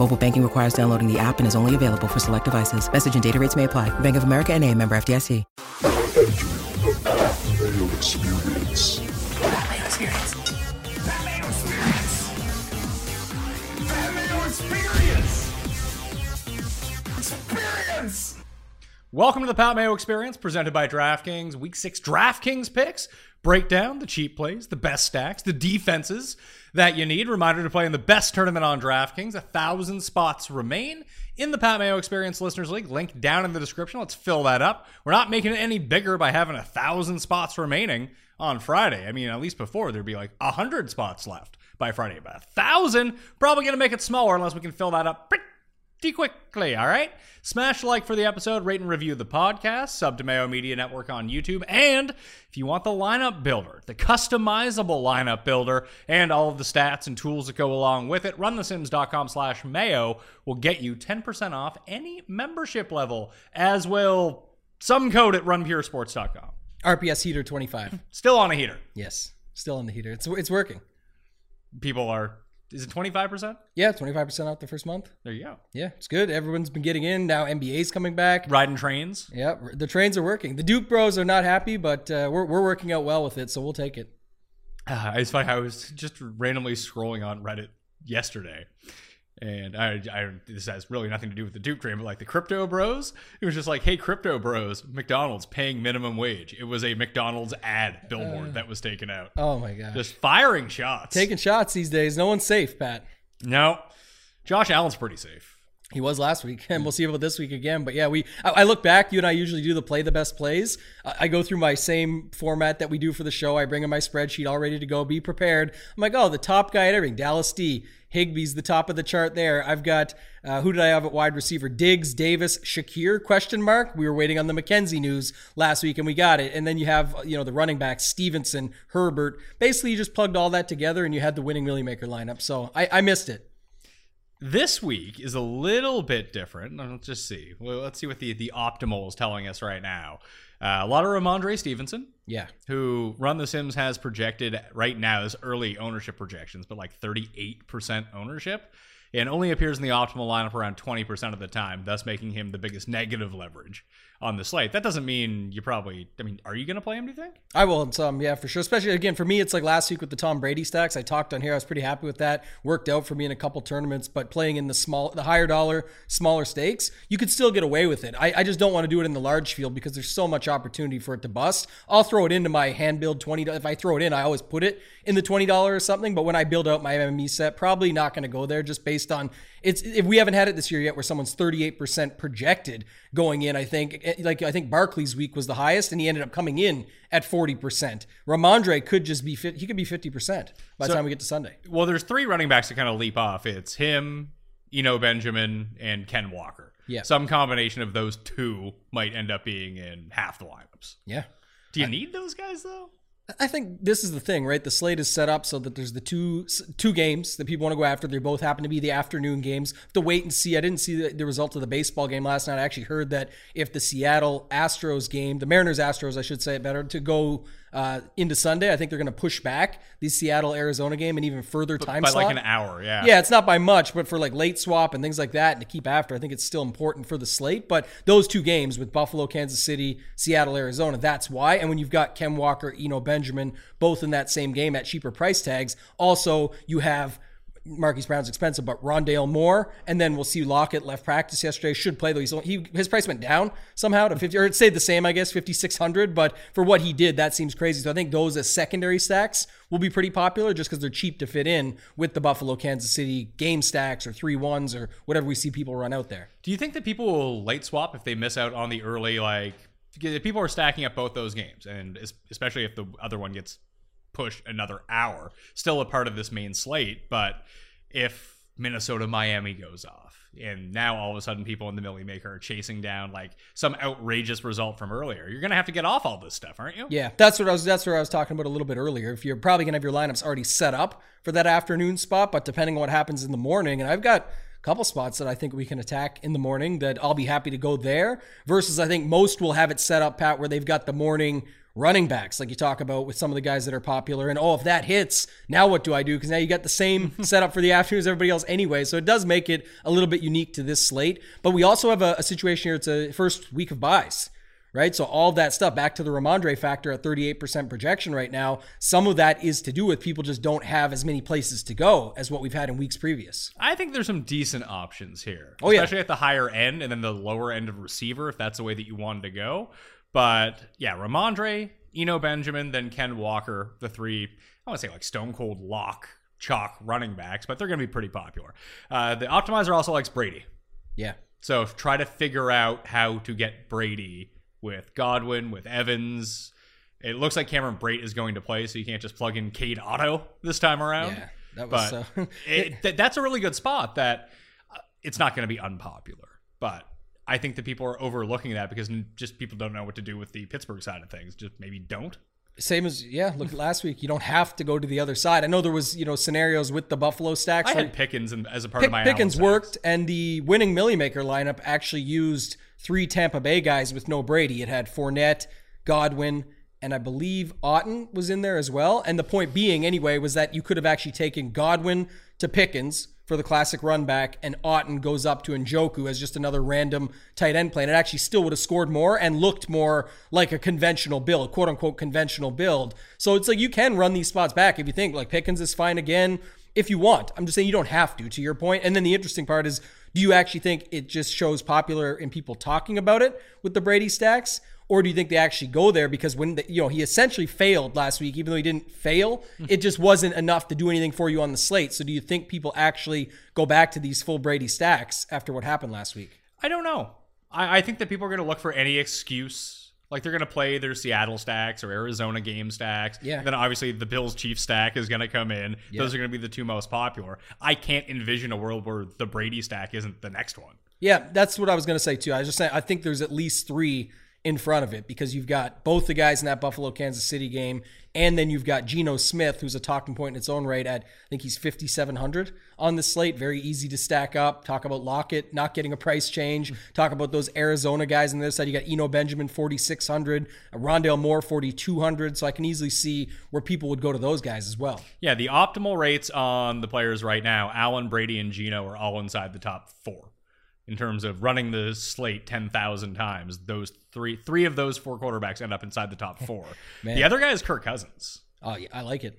Mobile banking requires downloading the app and is only available for select devices. Message and data rates may apply. Bank of America and a member FDIC. Mayo Experience. Welcome to the Pat Mayo Experience, presented by DraftKings. Week six DraftKings picks break down the cheap plays, the best stacks, the defenses that you need. Reminder to play in the best tournament on DraftKings. A thousand spots remain in the Pat Mayo Experience Listeners League. Link down in the description. Let's fill that up. We're not making it any bigger by having a thousand spots remaining on Friday. I mean, at least before there'd be like a hundred spots left by Friday, but a thousand probably going to make it smaller unless we can fill that up pretty quickly, all right? Smash like for the episode, rate and review the podcast, sub to Mayo Media Network on YouTube, and if you want the lineup builder, the customizable lineup builder, and all of the stats and tools that go along with it, runthesims.com slash mayo will get you 10% off any membership level, as will some code at runpuresports.com. RPS heater 25. Still on a heater. yes, still on the heater. It's it's working. People are, is it 25%? Yeah, 25% off the first month. There you go. Yeah, it's good. Everyone's been getting in. Now NBA's coming back. Riding trains. Yeah, the trains are working. The Duke Bros are not happy, but uh, we're we're working out well with it, so we'll take it. Uh, it's funny. I was just randomly scrolling on Reddit yesterday, and I, I this has really nothing to do with the Duke train, but like the crypto bros. It was just like, hey, crypto bros, McDonald's paying minimum wage. It was a McDonald's ad billboard uh. that was taken out. Oh my god, Just firing shots. Taking shots these days. No one's safe, Pat. no, Josh Allen's pretty safe. He was last week, and we'll see about this week again. But yeah, we I, I look back. You and I usually do the play the best plays. I, I go through my same format that we do for the show. I bring in my spreadsheet all ready to go. Be prepared. I'm like, oh, the top guy at everything, Dallas D. Higbee's the top of the chart there. I've got uh, who did I have at wide receiver? Diggs, Davis, Shakir? Question mark. We were waiting on the McKenzie news last week, and we got it. And then you have you know the running backs, Stevenson, Herbert. Basically, you just plugged all that together, and you had the winning Milly Maker lineup. So I, I missed it. This week is a little bit different. Let's just see. Well, let's see what the the optimal is telling us right now. Uh, a lot of Rhamondre Stevenson. Yeah. who Run the Sims has projected right now as early ownership projections, but like 38% ownership, and only appears in the optimal lineup around 20% of the time, thus making him the biggest negative leverage on the slate. That doesn't mean you probably, I mean, are you going to play him, do you think? I will in some, yeah, for sure. Especially again for me, it's like last week with the Tom Brady stacks. I talked on here. I was pretty happy with that. Worked out for me in a couple tournaments, but playing in the small, the higher dollar, smaller stakes, you could still get away with it. I, I just don't want to do it in the large field because there's so much opportunity for it to bust. I'll throw it into my hand build twenty. If I throw it in, I always put it in the twenty dollar or something. But when I build out my MME set, probably not going to go there just based on it's. If we haven't had it this year yet, where someone's thirty eight percent projected going in, I think eh, like I think Barkley's week was the highest, and he ended up coming in at forty percent. Rhamondre could just be. He could be fifty percent by the time we get to Sunday. Well, there's three running backs that kind of leap off. It's him, Eno Benjamin, and Ken Walker. Yeah. Some combination of those two might end up being in half the lineups. Yeah. Do you need those guys, though? I think this is the thing, right? The slate is set up so that there's the two two games that people want to go after. They both happen to be the afternoon games. To wait and see. I didn't see the, the result of the baseball game last night. I actually heard that if the Seattle Astros game, the Mariners Astros, I should say it better, to go uh, into Sunday, I think they're going to push back the Seattle Arizona game and even further time By slot. like an hour, yeah. Yeah, it's not by much, but for like late swap and things like that, and to keep after, I think it's still important for the slate. But those two games with Buffalo, Kansas City, Seattle, Arizona, that's why. And when you've got Ken Walker, Eno Benjamin, both in that same game at cheaper price tags, also you have Marquise Brown's expensive, but Rondale Moore, and then we'll see Lockett left practice yesterday. Should play though. He's he his price went down somehow to fifty, or it stayed the same, I guess, fifty six hundred. But for what he did, that seems crazy. So I think those as secondary stacks will be pretty popular just because they're cheap to fit in with the Buffalo Kansas City game stacks or three ones or whatever we see people run out there. Do you think that people will late swap if they miss out on the early like? If people are stacking up both those games, and especially if the other one gets pushed another hour, still a part of this main slate. But if Minnesota Miami goes off, and now all of a sudden people in the Milly Maker are chasing down like some outrageous result from earlier. You're gonna have to get off all this stuff, aren't you? Yeah, that's what I was. That's what I was talking about a little bit earlier. If you're probably gonna have your lineups already set up for that afternoon spot, but depending on what happens in the morning, and I've got couple spots that I think we can attack in the morning that I'll be happy to go there. Versus, I think most will have it set up, Pat, where they've got the morning running backs, like you talk about with some of the guys that are popular. And oh, if that hits, now what do I do? Because now you got the same setup for the afternoon as everybody else anyway. So it does make it a little bit unique to this slate. But we also have a, a situation here. It's a first week of buys. Right. So all of that stuff back to the Rhamondre factor at 38% projection right now. Some of that is to do with people just don't have as many places to go as what we've had in weeks previous. I think there's some decent options here. Oh, yeah. Especially at the higher end and then the lower end of receiver, if that's the way that you wanted to go. But yeah, Rhamondre, Eno Benjamin, then Ken Walker, the three, I want to say like stone cold lock chalk running backs, but they're going to be pretty popular. Uh, the optimizer also likes Brady. Yeah. So try to figure out how to get Brady with Godwin, with Evans. It looks like Cameron Brate is going to play, so you can't just plug in Cade Otton this time around. Yeah, that was but uh, it, th- that's a really good spot that uh, it's not going to be unpopular. But I think that people are overlooking that because just people don't know what to do with the Pittsburgh side of things. Just maybe don't. Same as yeah. Look, last week you don't have to go to the other side. I know there was you know scenarios with the Buffalo stacks. I had Pickens as a part Pick, of my Pickens worked, and the winning Milly Maker lineup actually used three Tampa Bay guys with no Brady. It had Fournette, Godwin, and I believe Otton was in there as well. And the point being, anyway, was that you could have actually taken Godwin to Pickens for the classic run back, and Otton goes up to Njoku as just another random tight end play. And it actually still would have scored more and looked more like a conventional build, quote unquote conventional build. So it's like you can run these spots back if you think like Pickens is fine again if you want. I'm just saying you don't have to, to your point. And then the interesting part is do you actually think it just shows popular in people talking about it with the Brady stacks? Or do you think they actually go there because when the, you know he essentially failed last week, even though he didn't fail, mm-hmm. it just wasn't enough to do anything for you on the slate. So do you think people actually go back to these full Brady stacks after what happened last week? I don't know. I, I think that people are going to look for any excuse. Like they're going to play their Seattle stacks or Arizona game stacks. Yeah. Then obviously the Bills Chief stack is going to come in. Yeah. Those are going to be the two most popular. I can't envision a world where the Brady stack isn't the next one. Yeah, that's what I was going to say too. I was just saying I think there's at least three in front of it because you've got both the guys in that Buffalo Kansas City game, and then you've got Geno Smith, who's a talking point in its own right. At I think he's 5,700 on the slate. Very easy to stack up. Talk about Lockett not getting a price change. Talk about those Arizona guys on the other side. You got Eno Benjamin 4,600, uh, Rondale Moore 4,200. So I can easily see where people would go to those guys as well. Yeah, the optimal rates on the players right now, Allen, Brady, and Geno are all inside the top four in terms of running the slate 10,000 times. Those three three of those four quarterbacks end up inside the top four. the other guy is Kirk Cousins. Oh, yeah, I like it.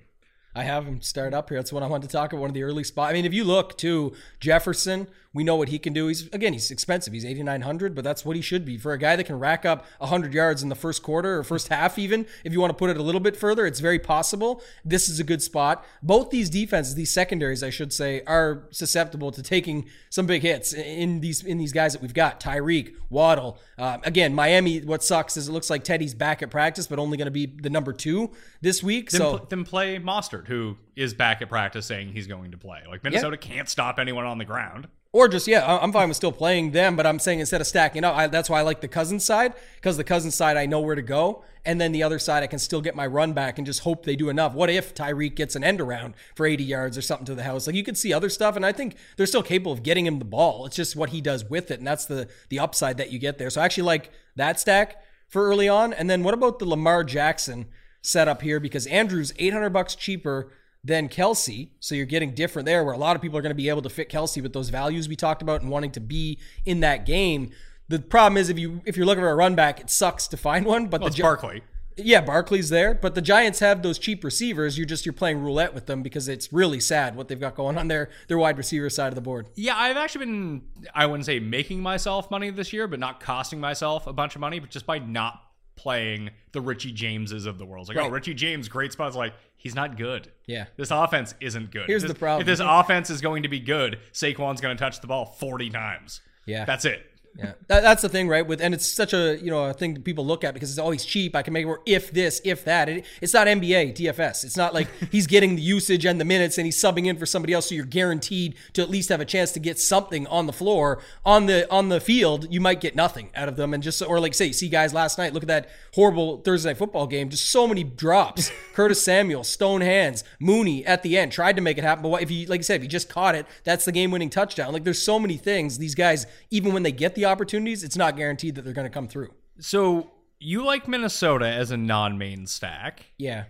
I have him start up here. That's what I wanted to talk about. One of the early spots. I mean, if you look to Jefferson, we know what he can do. He's again, he's expensive. He's eighty nine hundred, but that's what he should be for a guy that can rack up hundred yards in the first quarter or first half. Even if you want to put it a little bit further, it's very possible. This is a good spot. Both these defenses, these secondaries, I should say, are susceptible to taking some big hits in these in these guys that we've got. Tyreek, Waddle. Um, again, Miami. What sucks is it looks like Teddy's back at practice, but only going to be the number two this week. Then, so pl- then play Mostert, who is back at practice saying he's going to play. Like Minnesota can't stop anyone on the ground. Or just yeah, I'm fine with still playing them, but I'm saying instead of stacking up, I, that's why I like the cousin side because the cousin side I know where to go, and then the other side I can still get my run back and just hope they do enough. What if Tyreek gets an end around for 80 yards or something to the house? Like you could see other stuff, and I think they're still capable of getting him the ball. It's just what he does with it, and that's the the upside that you get there. So I actually like that stack for early on. And then what about the Lamar Jackson setup here? Because Andrews 800 bucks cheaper than Kelce. So you're getting different there where a lot of people are going to be able to fit Kelce with those values we talked about and wanting to be in that game. The problem is if you if you're looking for a run back, it sucks to find one. But Well, the Ja- Barkley. Yeah, Barkley's there, but the Giants have those cheap receivers. You're just you're playing roulette with them because it's really sad what they've got going on there. Their wide receiver side of the board. Yeah, I've actually been I wouldn't say making myself money this year, but not costing myself a bunch of money, but just by not playing the Richie Jameses of the world. It's like, oh, Richie James, great spots. Like, he's not good. Yeah. This offense isn't good. Here's If the this- problem. If this offense is going to be good, Saquon's going to touch the ball 40 times. Yeah. That's it. Yeah, that, that's the thing, right? With and it's such a you know a thing that people look at because it's always cheap. I can make it work if this, if that. It, it's not NBA DFS. It's not like he's getting the usage and the minutes and he's subbing in for somebody else, so you're guaranteed to at least have a chance to get something on the floor on the on the field. You might get nothing out of them, and just or like say, see guys last night. Look at that horrible Thursday night football game. Just so many drops. Curtis Samuel, stone hands, Mooney at the end tried to make it happen, but what, if you like I said, if you just caught it, that's the game winning touchdown. Like there's so many things these guys, even when they get the opportunities, it's not guaranteed that they're going to come through. So you like Minnesota as a non main stack. Yeah.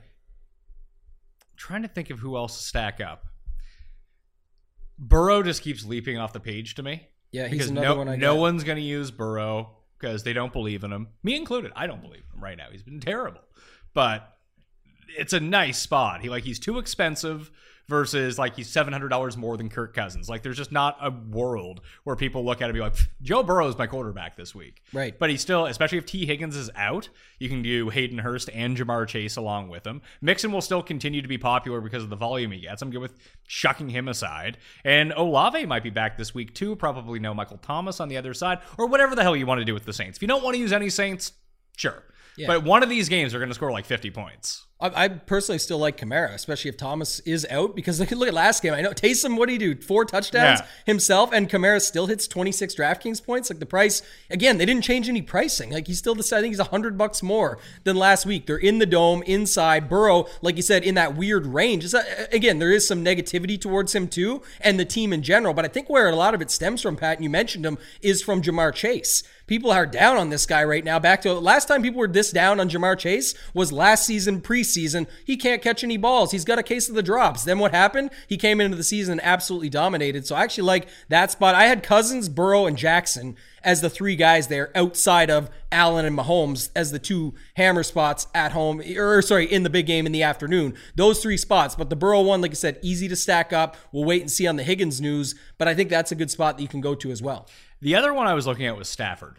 trying to think of who else to stack up. Burrow just keeps leaping off the page to me. Yeah, he's because another no, one I no got. one's going to use Burrow because they don't believe in him. Me included. I don't believe in him right now. He's been terrible. But it's a nice spot. He like he's too expensive versus like he's seven hundred dollars more than Kirk Cousins. Like there's just not a world where people look at it and be like, Joe Burrow is my quarterback this week. Right. But he's still, especially if T. Higgins is out, you can do Hayden Hurst and Ja'Marr Chase along with him. Mixon will still continue to be popular because of the volume he gets. I'm good with shucking him aside. And Olave might be back this week too. Probably no Michael Thomas on the other side, or whatever the hell you want to do with the Saints. If you don't want to use any Saints, sure. Yeah. But one of these games are going to score like 50 points. I, I personally still like Kamara, especially if Thomas is out, because look, look at last game. I know Taysom, what do you do? Four touchdowns Yeah. himself, and Kamara still hits 26 DraftKings points. Like the price, again, they didn't change any pricing. Like he's still deciding he's 100 bucks more than last week. They're in the dome, inside. Burrow, like you said, in that weird range. Again, there is some negativity towards him too, and the team in general. But I think where a lot of it stems from, Pat, and you mentioned him, is from Ja'Marr Chase. People are down on this guy right now. Back to last time people were this down on Ja'Marr Chase was last season, preseason. Season, he can't catch any balls. He's got a case of the drops. Then what happened? He came into the season and absolutely dominated. So I actually like that spot. I had Cousins, Burrow, and Jackson as the three guys there outside of Allen and Mahomes as the two hammer spots at home, or sorry, in the big game in the afternoon. Those three spots. But the Burrow one, like I said, easy to stack up. We'll wait and see on the Higgins news, but I think that's a good spot that you can go to as well. The other one I was looking at was Stafford.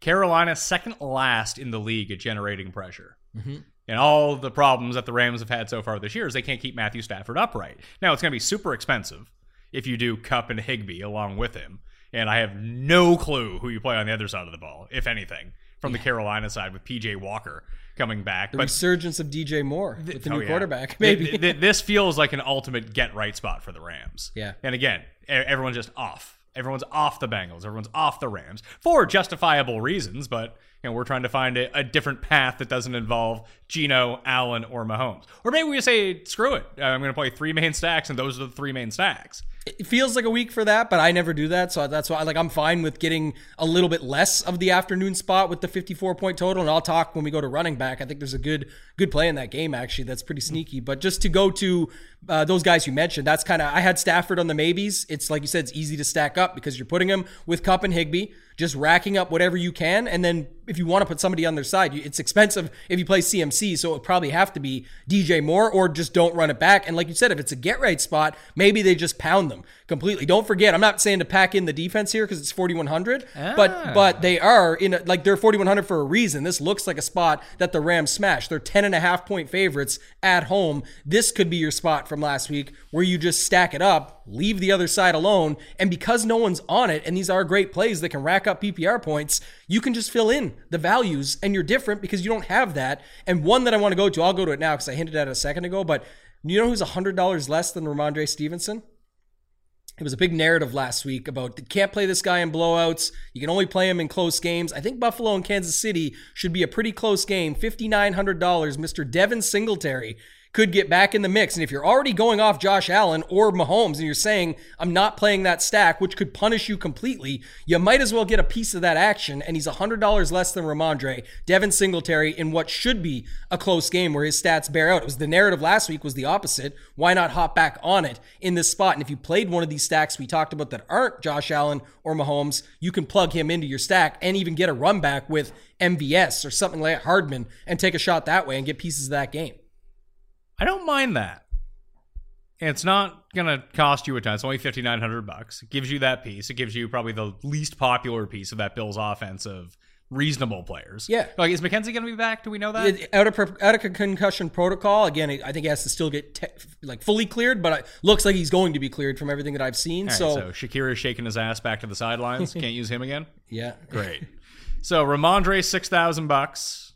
Carolina, second last in the league at generating pressure. Mm-hmm. And all the problems that the Rams have had so far this year is they can't keep Matthew Stafford upright. Now, it's going to be super expensive if you do Kupp and Higbee along with him. And I have no clue who you play on the other side of the ball, if anything, from the Carolina side with PJ Walker coming back. The But resurgence of DJ Moore with the Oh, new yeah. quarterback, maybe. th- th- this feels like an ultimate get right spot for the Rams. Yeah. And again, everyone's just off. Everyone's off the Bengals. Everyone's off the Rams for justifiable reasons, but you know, we're trying to find a, a different path that doesn't involve Geno, Allen, or Mahomes. Or maybe we just say, screw it. Uh, I'm going to play three main stacks, and those are the three main stacks. it feels like a week for that, but I never do that. So that's why like I'm fine with getting a little bit less of the afternoon spot with the 54 point total. And I'll talk when we go to running back. I think there's a good good play in that game actually. That's pretty sneaky. But just to go to uh, those guys you mentioned, that's kind of I had Stafford on the maybes. It's like you said, it's easy to stack up because you're putting him with Kupp and Higbee, just racking up whatever you can, and then if you want to put somebody on their side, it's expensive if you play CMC, so it probably have to be DJ Moore or just don't run it back. And like you said, if it's a get right spot, maybe they just pound them completely. Don't forget, I'm not saying to pack in the defense here because it's 4100, but ah. but they are in a, like they're 4100 for a reason. This looks like a spot that the Rams smash. They're 10 and a half point favorites at home. This could be your spot from last week where you just stack it up, leave the other side alone, and because no one's on it, and these are great plays that can rack up PPR points, you can just fill in the values, and you're different because you don't have that. And one that I want to go to, I'll go to it now because I hinted at it a second ago, but you know who's $100 less than Rhamondre Stevenson? It was a big narrative last week about can't play this guy in blowouts. You can only play him in close games. I think Buffalo and Kansas City should be a pretty close game. $5,900, Mr. Devin Singletary could get back in the mix. And if you're already going off Josh Allen or Mahomes and you're saying, I'm not playing that stack, which could punish you completely, you might as well get a piece of that action. And he's $100 less than Rhamondre, Devin Singletary, in what should be a close game where his stats bear out. It was the narrative last week was the opposite. Why not hop back on it in this spot? And if you played one of these stacks we talked about that aren't Josh Allen or Mahomes, you can plug him into your stack and even get a run back with MVS or something like Hardman and take a shot that way and get pieces of that game. I don't mind that. It's not gonna cost you a ton. It's only fifty nine hundred bucks. It gives you that piece. It gives you probably the least popular piece of that Bills offense of reasonable players. Yeah. Like, is McKenzie gonna be back? Do we know that? Out of out of concussion protocol again. I think he has to still get te- like fully cleared, but it looks like he's going to be cleared from everything that I've seen. Right, so, so Shakira is shaking his ass back to the sidelines. Can't use him again. yeah, Great. So Rhamondre six thousand bucks,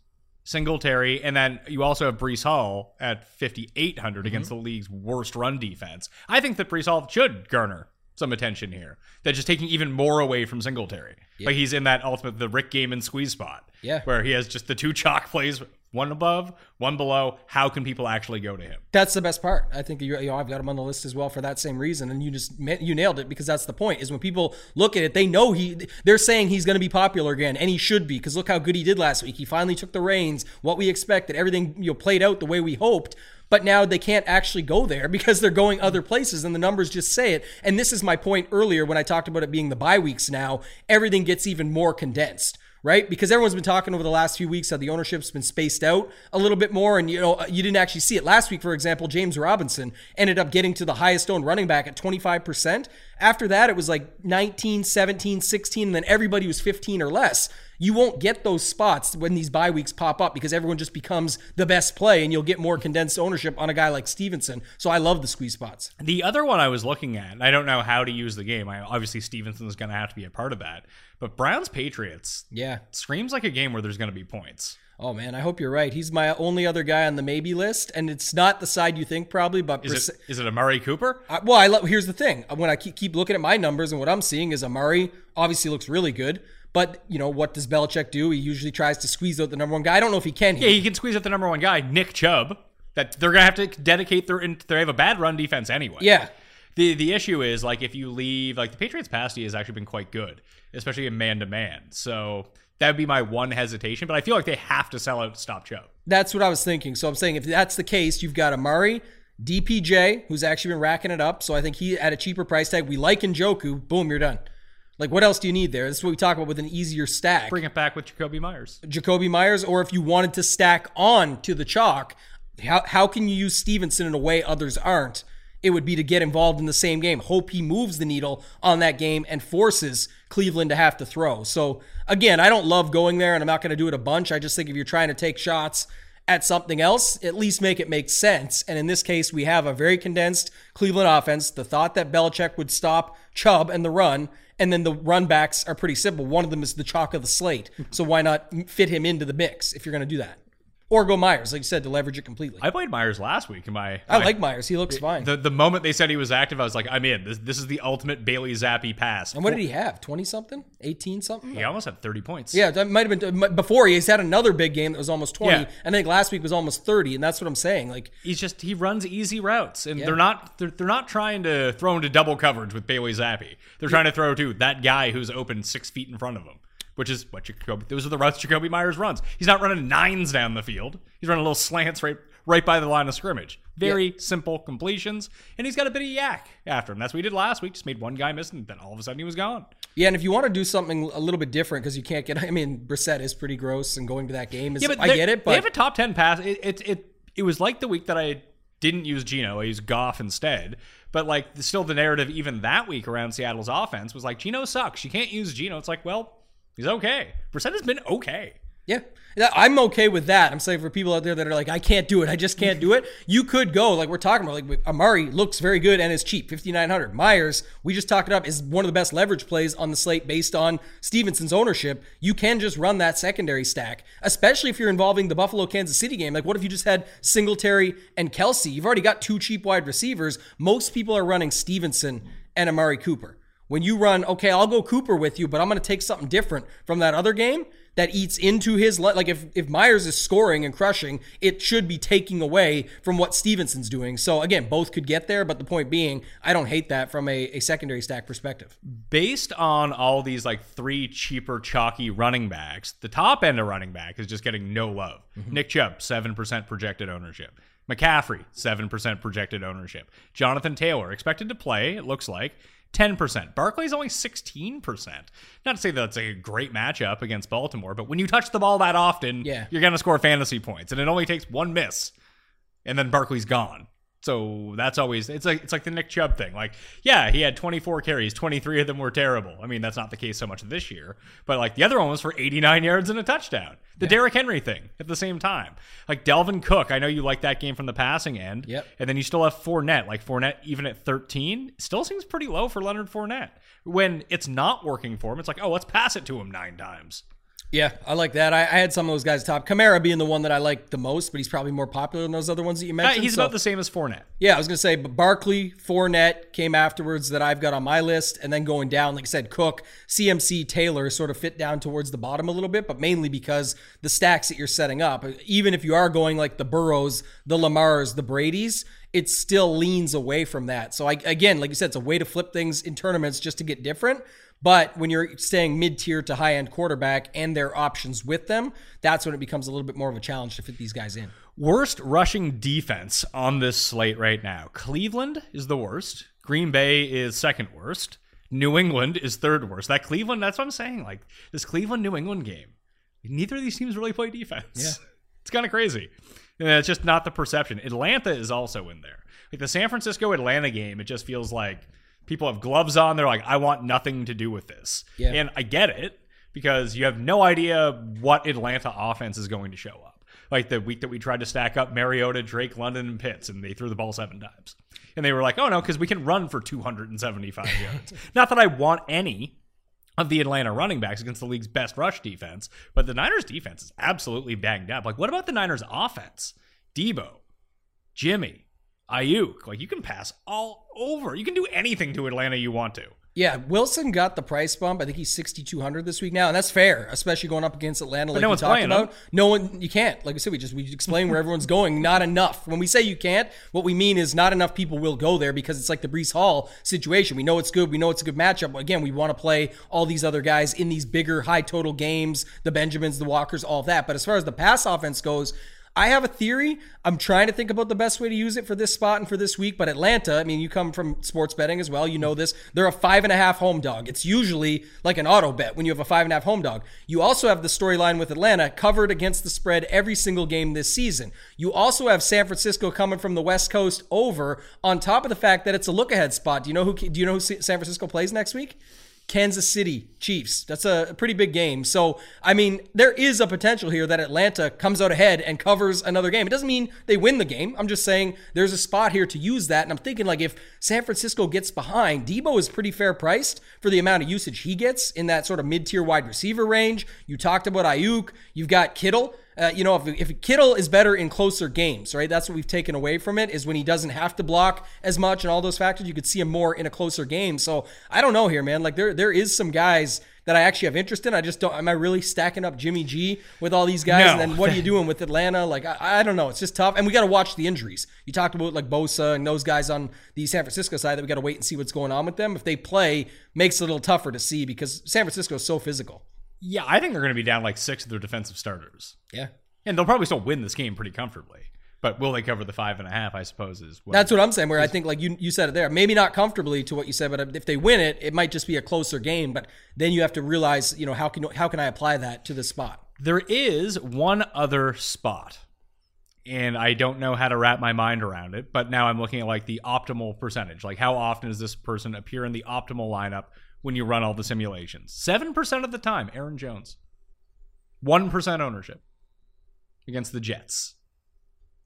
Singletary, and then you also have Breece Hall at fifty eight hundred mm-hmm. against the league's worst run defense. I think that Breece Hall should garner some attention here. That just taking even more away from Singletary. Like he's in that ultimate the Rick Gaiman squeeze spot. Yeah. Where he has just the two chalk plays, one above, one below. How can people actually go to him? That's the best part. I think you, you know, I've got him on the list as well for that same reason. And you just you nailed it because that's the point. Is when people look at it, they know he they're saying he's going to be popular again, and he should be because look how good he did last week. He finally took the reins. What we expected, everything you know played out the way we hoped. But now they can't actually go there because they're going other places, and the numbers just say it. And this is my point earlier when I talked about it being the bye weeks. Now everything gets even more condensed right? Because everyone's been talking over the last few weeks how the ownership's been spaced out a little bit more, and you know you didn't actually see it last week. For example, James Robinson ended up getting to the highest owned running back at 25%. After that, it was like 19, 17, 16, and then everybody was 15 or less. You won't get those spots when these bye weeks pop up because everyone just becomes the best play, and you'll get more condensed ownership on a guy like Stevenson. So I love the squeeze spots. The other one I was looking at, and I don't know how to use the game. I obviously Stevenson's going to have to be a part of that. But Browns Patriots Yeah. screams like a game where there's going to be points. Oh man, I hope you're right. He's my only other guy on the maybe list, and it's not the side you think probably, but Is Brisse- it is it Amari Cooper? I, well, I love. Here's the thing: when I keep, keep looking at my numbers and what I'm seeing is Amari obviously looks really good, but you know what does Belichick do? He usually tries to squeeze out the number one guy. I don't know if he can. Yeah, he can squeeze out the number one guy, Nick Chubb. That they're gonna have to dedicate their. They have a bad run defense anyway. yeah. The the issue is like if you leave like the Patriots pass D has actually been quite good, especially in man to man. So that would be my one hesitation. But I feel like they have to sell out to stop Chubb. That's what I was thinking. So I'm saying if that's the case, you've got Amari, DPJ, who's actually been racking it up. So I think he at a cheaper price tag. We like Njoku. Boom, you're done. Like what else do you need there? This is what we talk about with an easier stack. Bring it back with Jakobi Meyers. Jakobi Meyers, or if you wanted to stack on to the chalk, how, how can you use Stevenson in a way others aren't? It would be to get involved in the same game. Hope he moves the needle on that game and forces Cleveland to have to throw. So, again, I don't love going there and I'm not going to do it a bunch. I just think if you're trying to take shots at something else, at least make it make sense. And in this case, we have a very condensed Cleveland offense. The thought that Belichick would stop Chubb and the run, and then the run backs are pretty simple. One of them is the chalk of the slate. So why not fit him into the mix if you're going to do that? Or go Meyers, like you said, to leverage it completely. I, I played Meyers last week in my. my- like Meyers. He looks fine. the the moment they said he was active, I was like, I'm in. This this is the ultimate Bailey Zappe pass. and what did he have? 20 something? 18 something? He almost had 30 points. Yeah, that might have been before. He's had another big game that was almost 20. Yeah. And I think last week was almost 30. And that's what I'm saying. Like, He's just he runs easy routes, and they're not they're, they're not trying to throw into double coverage with Bailey Zappe. They're trying to throw to that guy who's open six feet in front of him, which is what Jakobi. Those are the routes Jakobi Meyers runs. He's not running nines down the field. He's running little slants right right by the line of scrimmage. Very simple completions, and he's got a bit of yak after him. That's what he did last week. Just made one guy miss, and then all of a sudden he was gone. yeah, and if you want to do something a little bit different because you can't get, I mean, Brissett is pretty gross and going to that game is, Yeah, but I get it, But they have a top ten pass. It, it it it was like the week that I didn't use Geno. I used Goff instead. But like still, the narrative even that week around Seattle's offense was like Geno sucks. You can't use Geno. It's like well, he's okay. Brissett has been okay. Yeah. I'm okay with that. I'm saying for people out there that are like, I can't do it, I just can't do it. You could go like we're talking about. Like Amari looks very good and is cheap, 5,900. Meyers, we just talked it up, is one of the best leverage plays on the slate based on Stevenson's ownership. You can just run that secondary stack, especially if you're involving the Buffalo Kansas City game. Like, what if you just had Singletary and Kelce? You've already got two cheap wide receivers. Most people are running Stevenson and Amari Cooper. When you run, okay, I'll go Cooper with you, but I'm going to take something different from that other game that eats into his le- like if if Meyers is scoring and crushing, it should be taking away from what Stevenson's doing. So again, both could get there, but the point being, I don't hate that from a, a secondary stack perspective. Based on all these like three cheaper chalky running backs, the top end of running back is just getting no love. Mm-hmm. Nick Chubb, seven percent projected ownership. McCaffrey, 7% projected ownership. Jonathan Taylor, expected to play, it looks like, 10%. Barkley's only 16%. Not to say that's a great matchup against Baltimore, but when you touch the ball that often, Yeah. you're going to score fantasy points. And it only takes one miss, and then Barkley's gone. So that's always it's like it's like the Nick Chubb thing. Like, yeah, he had 24 carries, 23 of them were terrible. I mean, that's not the case so much this year, but like the other one was for 89 yards and a touchdown. The Derrick Henry thing at the same time. Like Dalvin Cook, I know you like that game from the passing end. Yep. And then you still have Fournette. Like Fournette, even at 13, still seems pretty low for Leonard Fournette. When it's not working for him, it's like, oh, let's pass it to him nine times. Yeah, I like that. I, I had some of those guys top. Kamara being the one that I like the most, but he's probably more popular than those other ones that you Uh, mentioned. he's so- about the same as Fournette. Yeah, I was gonna say, but Barkley, Fournette came afterwards that I've got on my list, and then going down, like I said, Cook, CMC, Taylor sort of fit down towards the bottom a little bit, but mainly because the stacks that you're setting up, even if you are going like the Burrows, the Lamars, the Brady's, it still leans away from that. So I, again, like you said, it's a way to flip things in tournaments just to get different. But when you're staying mid tier to high end quarterback and their options with them, that's when it becomes a little bit more of a challenge to fit these guys in. Worst rushing defense on this slate right now. Cleveland is the worst. Green Bay is second worst. New England is third worst. That Cleveland, that's what I'm saying. Like this Cleveland New England game, neither of these teams really play defense. Yeah. It's kind of crazy. And it's just not the perception. Atlanta is also in there. Like the San Francisco Atlanta game, it just feels like people have gloves on. They're like, I want nothing to do with this. Yeah. And I get it because you have no idea what Atlanta offense is going to show up. Like the week that we tried to stack up Mariota, Drake, London, and Pitts, and they threw the ball seven times. And they were like, oh no, because we can run for 275 yards. Not that I want any of the Atlanta running backs against the league's best rush defense, but the Niners defense is absolutely banged up. Like, what about the Niners offense? Deebo, Jimmy, Aiyuk. Like, you can pass all over. You can do anything to Atlanta you want to. Yeah, Wilson got the price bump. I think he's sixty two hundred this week now, and that's fair, especially going up against Atlanta. Like no we one's talked about, him. no one you can't. Like I said, we just we explain where everyone's going. Not enough. When we say you can't, what we mean is not enough people will go there because it's like the Breece Hall situation. We know it's good. We know it's a good matchup. Again, we want to play all these other guys in these bigger high total games, the Benjamins, the Walkers, all of that. But as far as the pass offense goes. I have a theory. I'm trying to think about the best way to use it for this spot and for this week. But Atlanta, I mean, you come from sports betting as well. You know this. They're a five and a half home dog. It's usually like an auto bet when you have a five and a half home dog. You also have the storyline with Atlanta covered against the spread every single game this season. You also have San Francisco coming from the West Coast over on top of the fact that it's a look ahead spot. Do you know who, do you know who San Francisco plays next week? Kansas City Chiefs. That's a pretty big game. So, I mean, there is a potential here that Atlanta comes out ahead and covers another game. It doesn't mean they win the game. I'm just saying there's a spot here to use that. And I'm thinking, like, if San Francisco gets behind, Deebo is pretty fair priced for the amount of usage he gets in that sort of mid tier wide receiver range. You talked about Aiyuk, you've got Kittle. Uh, you know, if, if Kittle is better in closer games, right? That's what we've taken away from it is when he doesn't have to block as much and all those factors. You could see him more in a closer game. So I don't know here, man. Like there, there is some guys that I actually have interest in. I just don't. Am I really stacking up Jimmy G with all these guys? No. And then what are you doing with Atlanta? Like I, I don't know. It's just tough. And we got to watch the injuries. You talked about like Bosa and those guys on the San Francisco side that we got to wait and see what's going on with them. If they play, makes it a little tougher to see because San Francisco is so physical. Yeah, I think they're going to be down like six of their defensive starters. Yeah. And they'll probably still win this game pretty comfortably. But will they cover the five and a half? I suppose is what That's what I'm saying. Where I think, like you, you said it there, maybe not comfortably to what you said, but if they win it, it might just be a closer game. But then you have to realize, you know, how can how can I apply that to the spot? There is one other spot, and I don't know how to wrap my mind around it. But now I'm looking at like the optimal percentage. Like how often does this person appear in the optimal lineup when you run all the simulations? Seven percent of the time, Aaron Jones. One percent ownership against the Jets.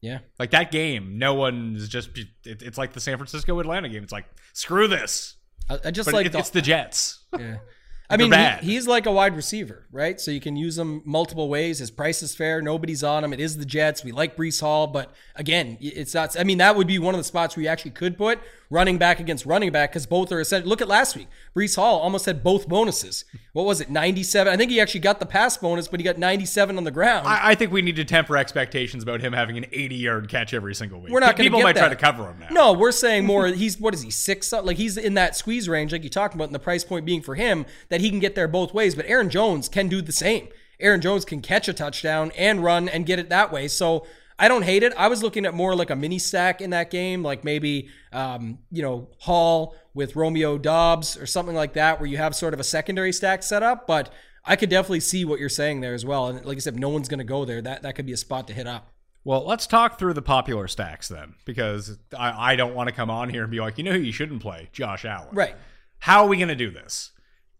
Yeah, Like that game, no one's just. It, it's like the San Francisco Atlanta game. It's like screw this. I, I just But like it, the, it's the Jets. yeah. I mean, he, he's like a wide receiver, right? So you can use him multiple ways. His price is fair. Nobody's on him. It is the Jets. We like Breece Hall, but again, it's not. I mean, that would be one of the spots where you actually could put running back against running back because both are essential. Look at last week. Breece Hall almost had both bonuses. What was it? 97. I think he actually got the pass bonus, but he got 97 on the ground. I, I think we need to temper expectations about him having an 80 yard catch every single week. We're not going to People might try to cover him now. No, we're saying more. He's what is he six? Like he's in that squeeze range, like you talked about, and the price point being for him that he can get there both ways. But Aaron Jones can do the same. Aaron Jones can catch a touchdown and run and get it that way. So I don't hate it. I was looking at more like a mini stack in that game, like maybe um, you know Hall with Romeo Doubs or something like that, where you have sort of a secondary stack set up. But I could definitely see what you're saying there as well. And like I said, no one's going to go there. That that could be a spot to hit up. Well, let's talk through the popular stacks then, because I, I don't want to come on here and be like, you know who you shouldn't play? Josh Allen. Right. How are we going to do this?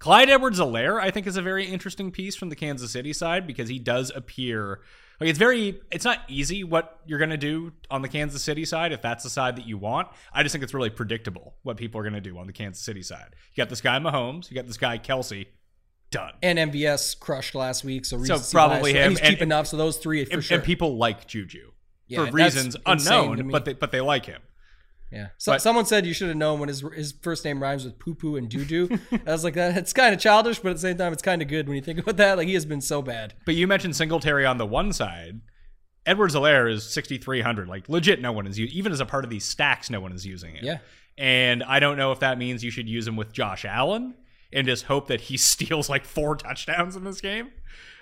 Clyde Edwards-Helaire, I think, is a very interesting piece from the Kansas City side because he does appear like it's very, it's not easy what you're going to do on the Kansas City side if that's the side that you want. I just think it's really predictable what people are going to do on the Kansas City side. You got this guy Mahomes, you got this guy Kelce, done. And MVS crushed last week, so, So probably him, And he's and- cheap enough, so those three for and, sure. and people like Juju Yeah, for reasons unknown, but they, but they like him. Yeah. So, but- someone said you should have known when his his first name rhymes with poo poo and doo doo. I was like, that it's kind of childish, but at the same time, it's kind of good when you think about that. Like he has been so bad. But you mentioned Singletary on the one side. Edwards-Helaire is 6,300. Like, legit, no one is using Even as a part of these stacks, no one is using it. Yeah. And I don't know if that means you should use him with Josh Allen and just hope that he steals like four touchdowns in this game.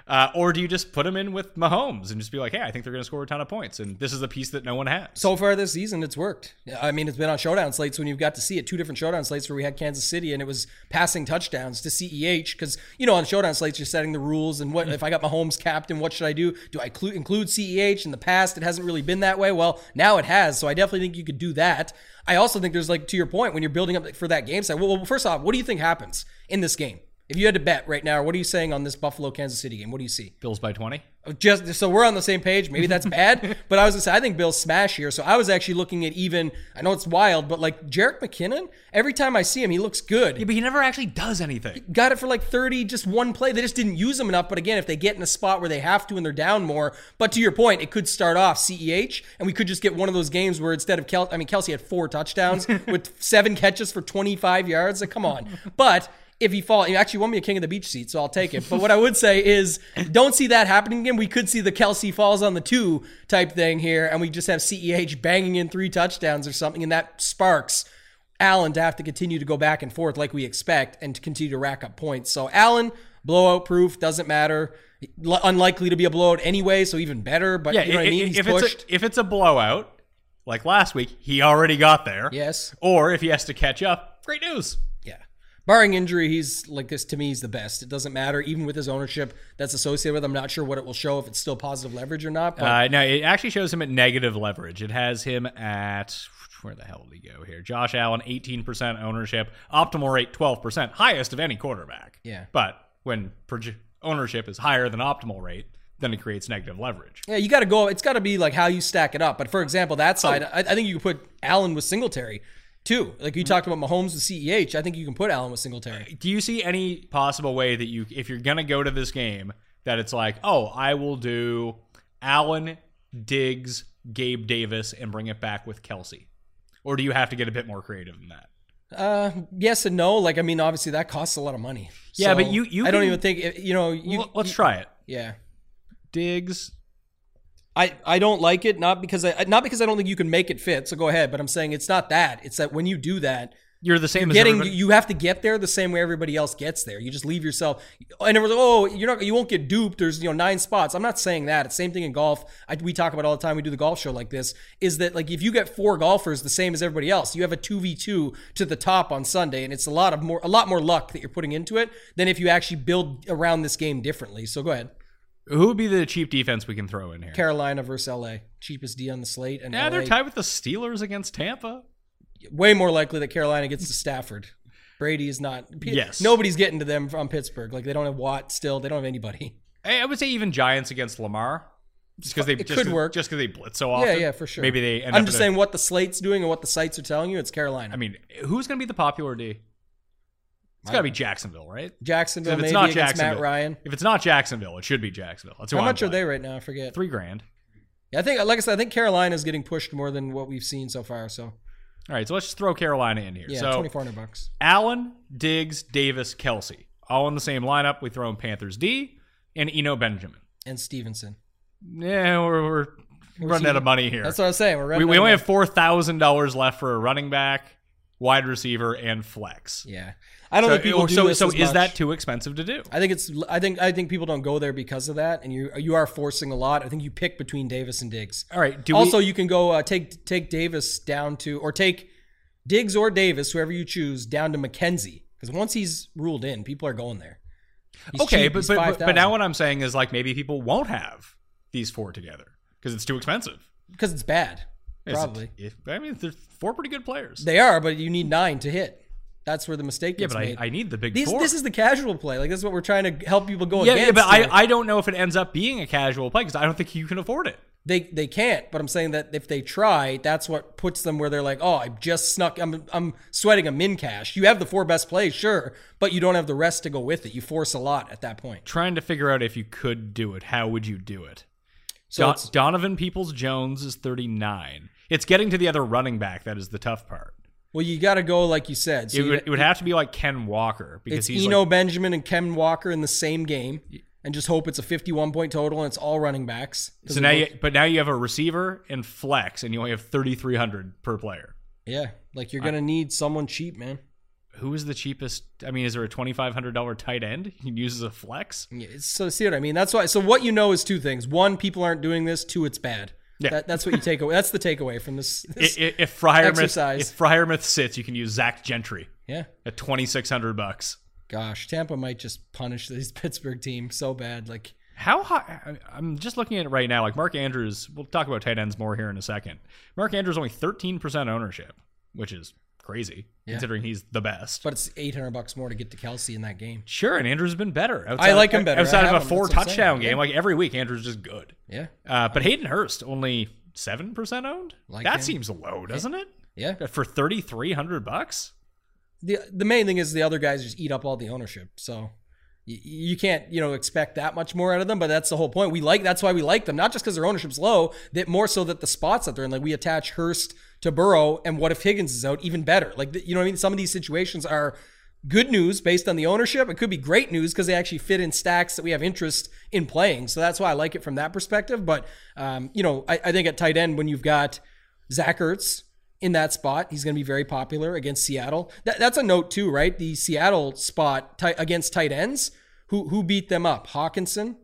Uh, or do you just put him in with Mahomes and just be like, hey, I think they're going to score a ton of points. And this is the piece that no one has. So far this season, it's worked. I mean, it's been on showdown slates when you've got to see it. Two different showdown slates where we had Kansas City and it was passing touchdowns to CEH because you know on showdown slates you're setting the rules and what if I got Mahomes captain, what should I do? Do I clu- include CEH? In the past, it hasn't really been that way. Well, now it has. So I definitely think you could do that. I also think there's like to your point when you're building up for that game side. Well, well, first off, what do you think happens in this game? If you had to bet right now, what are you saying on this Buffalo Kansas City game? What do you see? Bills by 20. just so we're on the same page. Maybe that's bad, but I was gonna say I think Bill's smash here. So I was actually looking at even. I know it's wild, but like Jerick McKinnon, every time I see him, he looks good. Yeah, but he never actually does anything. Got it for like 30, just one play. They just didn't use him enough. But again, if they get in a spot where they have to and they're down more, but to your point, it could start off CEH and we could just get one of those games where instead of Kelce, I mean, Kelce had four touchdowns with seven catches for 25 yards. Like, come on. But if he fall, he actually won me a king of the beach seat, so I'll take it. But what I would say is, don't see that happening again. We could see the Kelce falls on the two type thing here, and we just have CEH banging in three touchdowns or something, and that sparks Allen to have to continue to go back and forth like we expect and to continue to rack up points. So Allen, blowout proof, doesn't matter. Unlikely to be a blowout anyway, so even better. But Yeah, you know what I i- mean? He's if, pushed. it's a, if it's a blowout, like last week, he already got there. yes. Or if he has to catch up, great news. Barring injury, he's like this to me, he's the best. It doesn't matter, even with his ownership that's associated with him. I'm not sure what it will show if it's still positive leverage or not. But Uh, no, it actually shows him at negative leverage. It has him at where the hell did he go here? Josh Allen, 18% ownership, optimal rate 12%, highest of any quarterback. Yeah. But when proje- ownership is higher than optimal rate, then it creates negative leverage. yeah, you got to go. It's got to be like how you stack it up. But for example, that side, I, I think you could put Allen with Singletary too. Like you talked about Mahomes with CEH. I think you can put Allen with Singletary. Do you see any possible way that you, if you're gonna go to this game, that it's like, oh, I will do Allen, Diggs, Gabe Davis, and bring it back with Kelce, or do you have to get a bit more creative than that? Uh, yes and no. Like I mean, obviously that costs a lot of money. Yeah, So, but you- you I don't can- even think you know. You Well, let's you- try it. Yeah. Diggs, I, I don't like it not because I not because I don't think you can make it fit. So go ahead, but I'm saying it's not that. It's that when you do that, you're the same as getting everybody- you have to get there the same way everybody else gets there. You just leave yourself. And everyone's like, oh, you're not you won't get duped. There's you know nine spots. I'm not saying that. It's same thing in golf. I, we talk about all the time. We do the golf show like this. Is that like if you get four golfers the same as everybody else, you have a two v two to the top on Sunday, and it's a lot of more a lot more luck that you're putting into it than if you actually build around this game differently. So go ahead. Who would be the cheap defense we can throw in here? Carolina versus LA, cheapest D on the slate, and yeah, LA, they're tied with the Steelers against Tampa. way more likely that Carolina gets to Stafford. Brady is not. Yes. nobody's getting to them from Pittsburgh. Like they don't have Watt still. They don't have anybody. I I would say even Giants against Lamar, just because they It just could work. Just because they blitz so often. yeah, yeah, for sure. Maybe they. I'm just in a- saying what the slate's doing and what the sites are telling you. It's Carolina. I mean, who's going to be the popular D? It's got to be Jacksonville, right? Jacksonville, if it's maybe not Jacksonville, Matt Ryan. if it's not Jacksonville, it should be Jacksonville. That's How I'm much are they right now? I forget. Three grand. Yeah, I think, like I said, I think Carolina is getting pushed more than what we've seen so far. So All right, so let's just throw Carolina in here. yeah, so twenty four hundred bucks. Allen, Diggs, Davis, Kelce, all in the same lineup. We throw in Panthers D and Eno Benjamin. And Stevenson. Yeah, we're, we're running he- out of money here. That's what I was saying. We're running we out only have four thousand dollars left for a running back, wide receiver, and flex. Yeah, I don't So, think people do so, this so is much. that too expensive to do? I think it's. I think. I think people don't go there because of that, and you you are forcing a lot. I think you pick between Davis and Diggs. All right. Do we- also, you can go uh, take take Davis down to, or take Diggs or Davis, whoever you choose, down to McKenzie. Because once he's ruled in, people are going there. He's okay, cheap. but, but, but 5,000. but now what I'm saying is like maybe people won't have these four together because it's too expensive. because it's bad, Is it- probably I mean, there's four pretty good players. they are, but you need nine to hit. That's where the mistake is. yeah, but I, made. I need the big These, four. this is the casual play. Like this is what we're trying to help people go yeah, against. yeah, but I. I don't know if it ends up being a casual play because I don't think you can afford it. they they can't. But I'm saying that if they try, that's what puts them where they're like, oh, I just snuck. I'm I'm sweating a min cash. You have the four best plays, sure, but you don't have the rest to go with it. You force a lot at that point. Trying to figure out if you could do it, how would you do it? So Don- Donovan Peoples Jones is 39. It's getting to the other running back that is the tough part. Well, you got to go like you said. So It you- would, it would have to be like Ken Walker because it's he's Eno like, Benjamin and Ken Walker in the same game, and just hope it's a 51 point total and it's all running backs. so now both- you, but now you have a receiver and flex and you only have 3300 per player. yeah, like you're gonna need someone cheap, man. Who is the cheapest? I mean, is there a $2500 tight end you can use as a flex? Yeah, so see what I mean? That's why. So what you know is two things: one, people aren't doing this; two, it's bad. Yeah. That, that's what you take away. That's the takeaway from this. This If Freiermuth exercise. if Freiermuth sits, you can use Zach Gentry yeah. at 2600 bucks. Gosh, Tampa might just punish this Pittsburgh team so bad. Like, How high? I'm just looking at it right now. Like Mark Andrews, we'll talk about tight ends more here in a second. Mark Andrews only 13% ownership, which is crazy considering he's the best. but it's eight hundred bucks more to get to Kelce in that game. Sure, and Andrews been better. I like him better. Outside of a him. four That's what I'm touchdown game, Yeah. like every week, Andrews just good. Yeah, Uh, but Hayden Hurst only seven percent owned. Like that him. seems low, doesn't it? yeah. For thirty three hundred bucks. The the main thing is the other guys just eat up all the ownership. So you, you can't you know expect that much more out of them. But that's the whole point. We like that's why we like them, not just because their ownership's low, that more so that the spots that they're in. Like we attach Hurst to Burrow, and what if Higgins is out? Even better. Like you know I mean. Some of these situations are good news based on the ownership. It could be great news because they actually fit in stacks that we have interest in playing. So that's why I like it from that perspective. But um, you know, I, I think at tight end when you've got Zach Ertz in that spot, he's going to be very popular against Seattle. That, that's a note too, right? The Seattle spot ti- against tight ends. Who who beat them up? Hockenson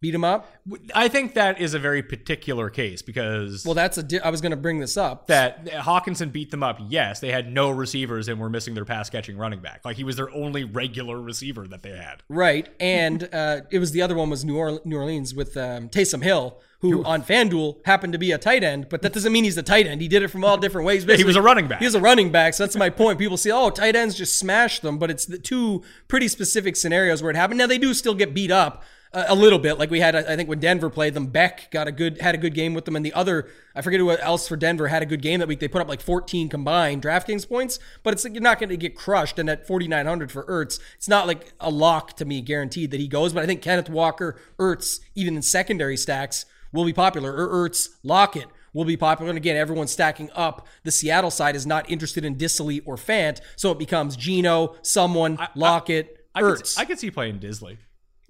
beat him up. I think that is a very particular case because Well, that's a. Di- I was going to bring this up. that Hockenson beat them up. Yes, they had no receivers and were missing their pass catching running back. Like he was their only regular receiver that they had. Right, and uh, it was the other one was New, Orle- New Orleans with um, Taysom Hill, who on FanDuel happened to be a tight end, but that doesn't mean he's a tight end. He did it from all different ways. he was a running back. He was a running back, so that's my point. People say, "Oh, tight ends just smash them," but it's the two pretty specific scenarios where it happened. Now they do still get beat up a little bit, like we had. I think when Denver played them, Beck got a good had a good game with them, and the other I forget who else for Denver had a good game that week. They put up like 14 combined DraftKings points, but it's like you're not going to get crushed. And at 4,900 for Ertz, it's not like a lock to me, guaranteed that he goes. But I think Kenneth Walker, Ertz, even in secondary stacks, will be popular. Or Ertz, Lockett will be popular. And again, everyone's stacking up. The Seattle side is not interested in Dissly or Fant, so it becomes Geno, someone, Lockett, I could, Ertz. I could see playing Dissly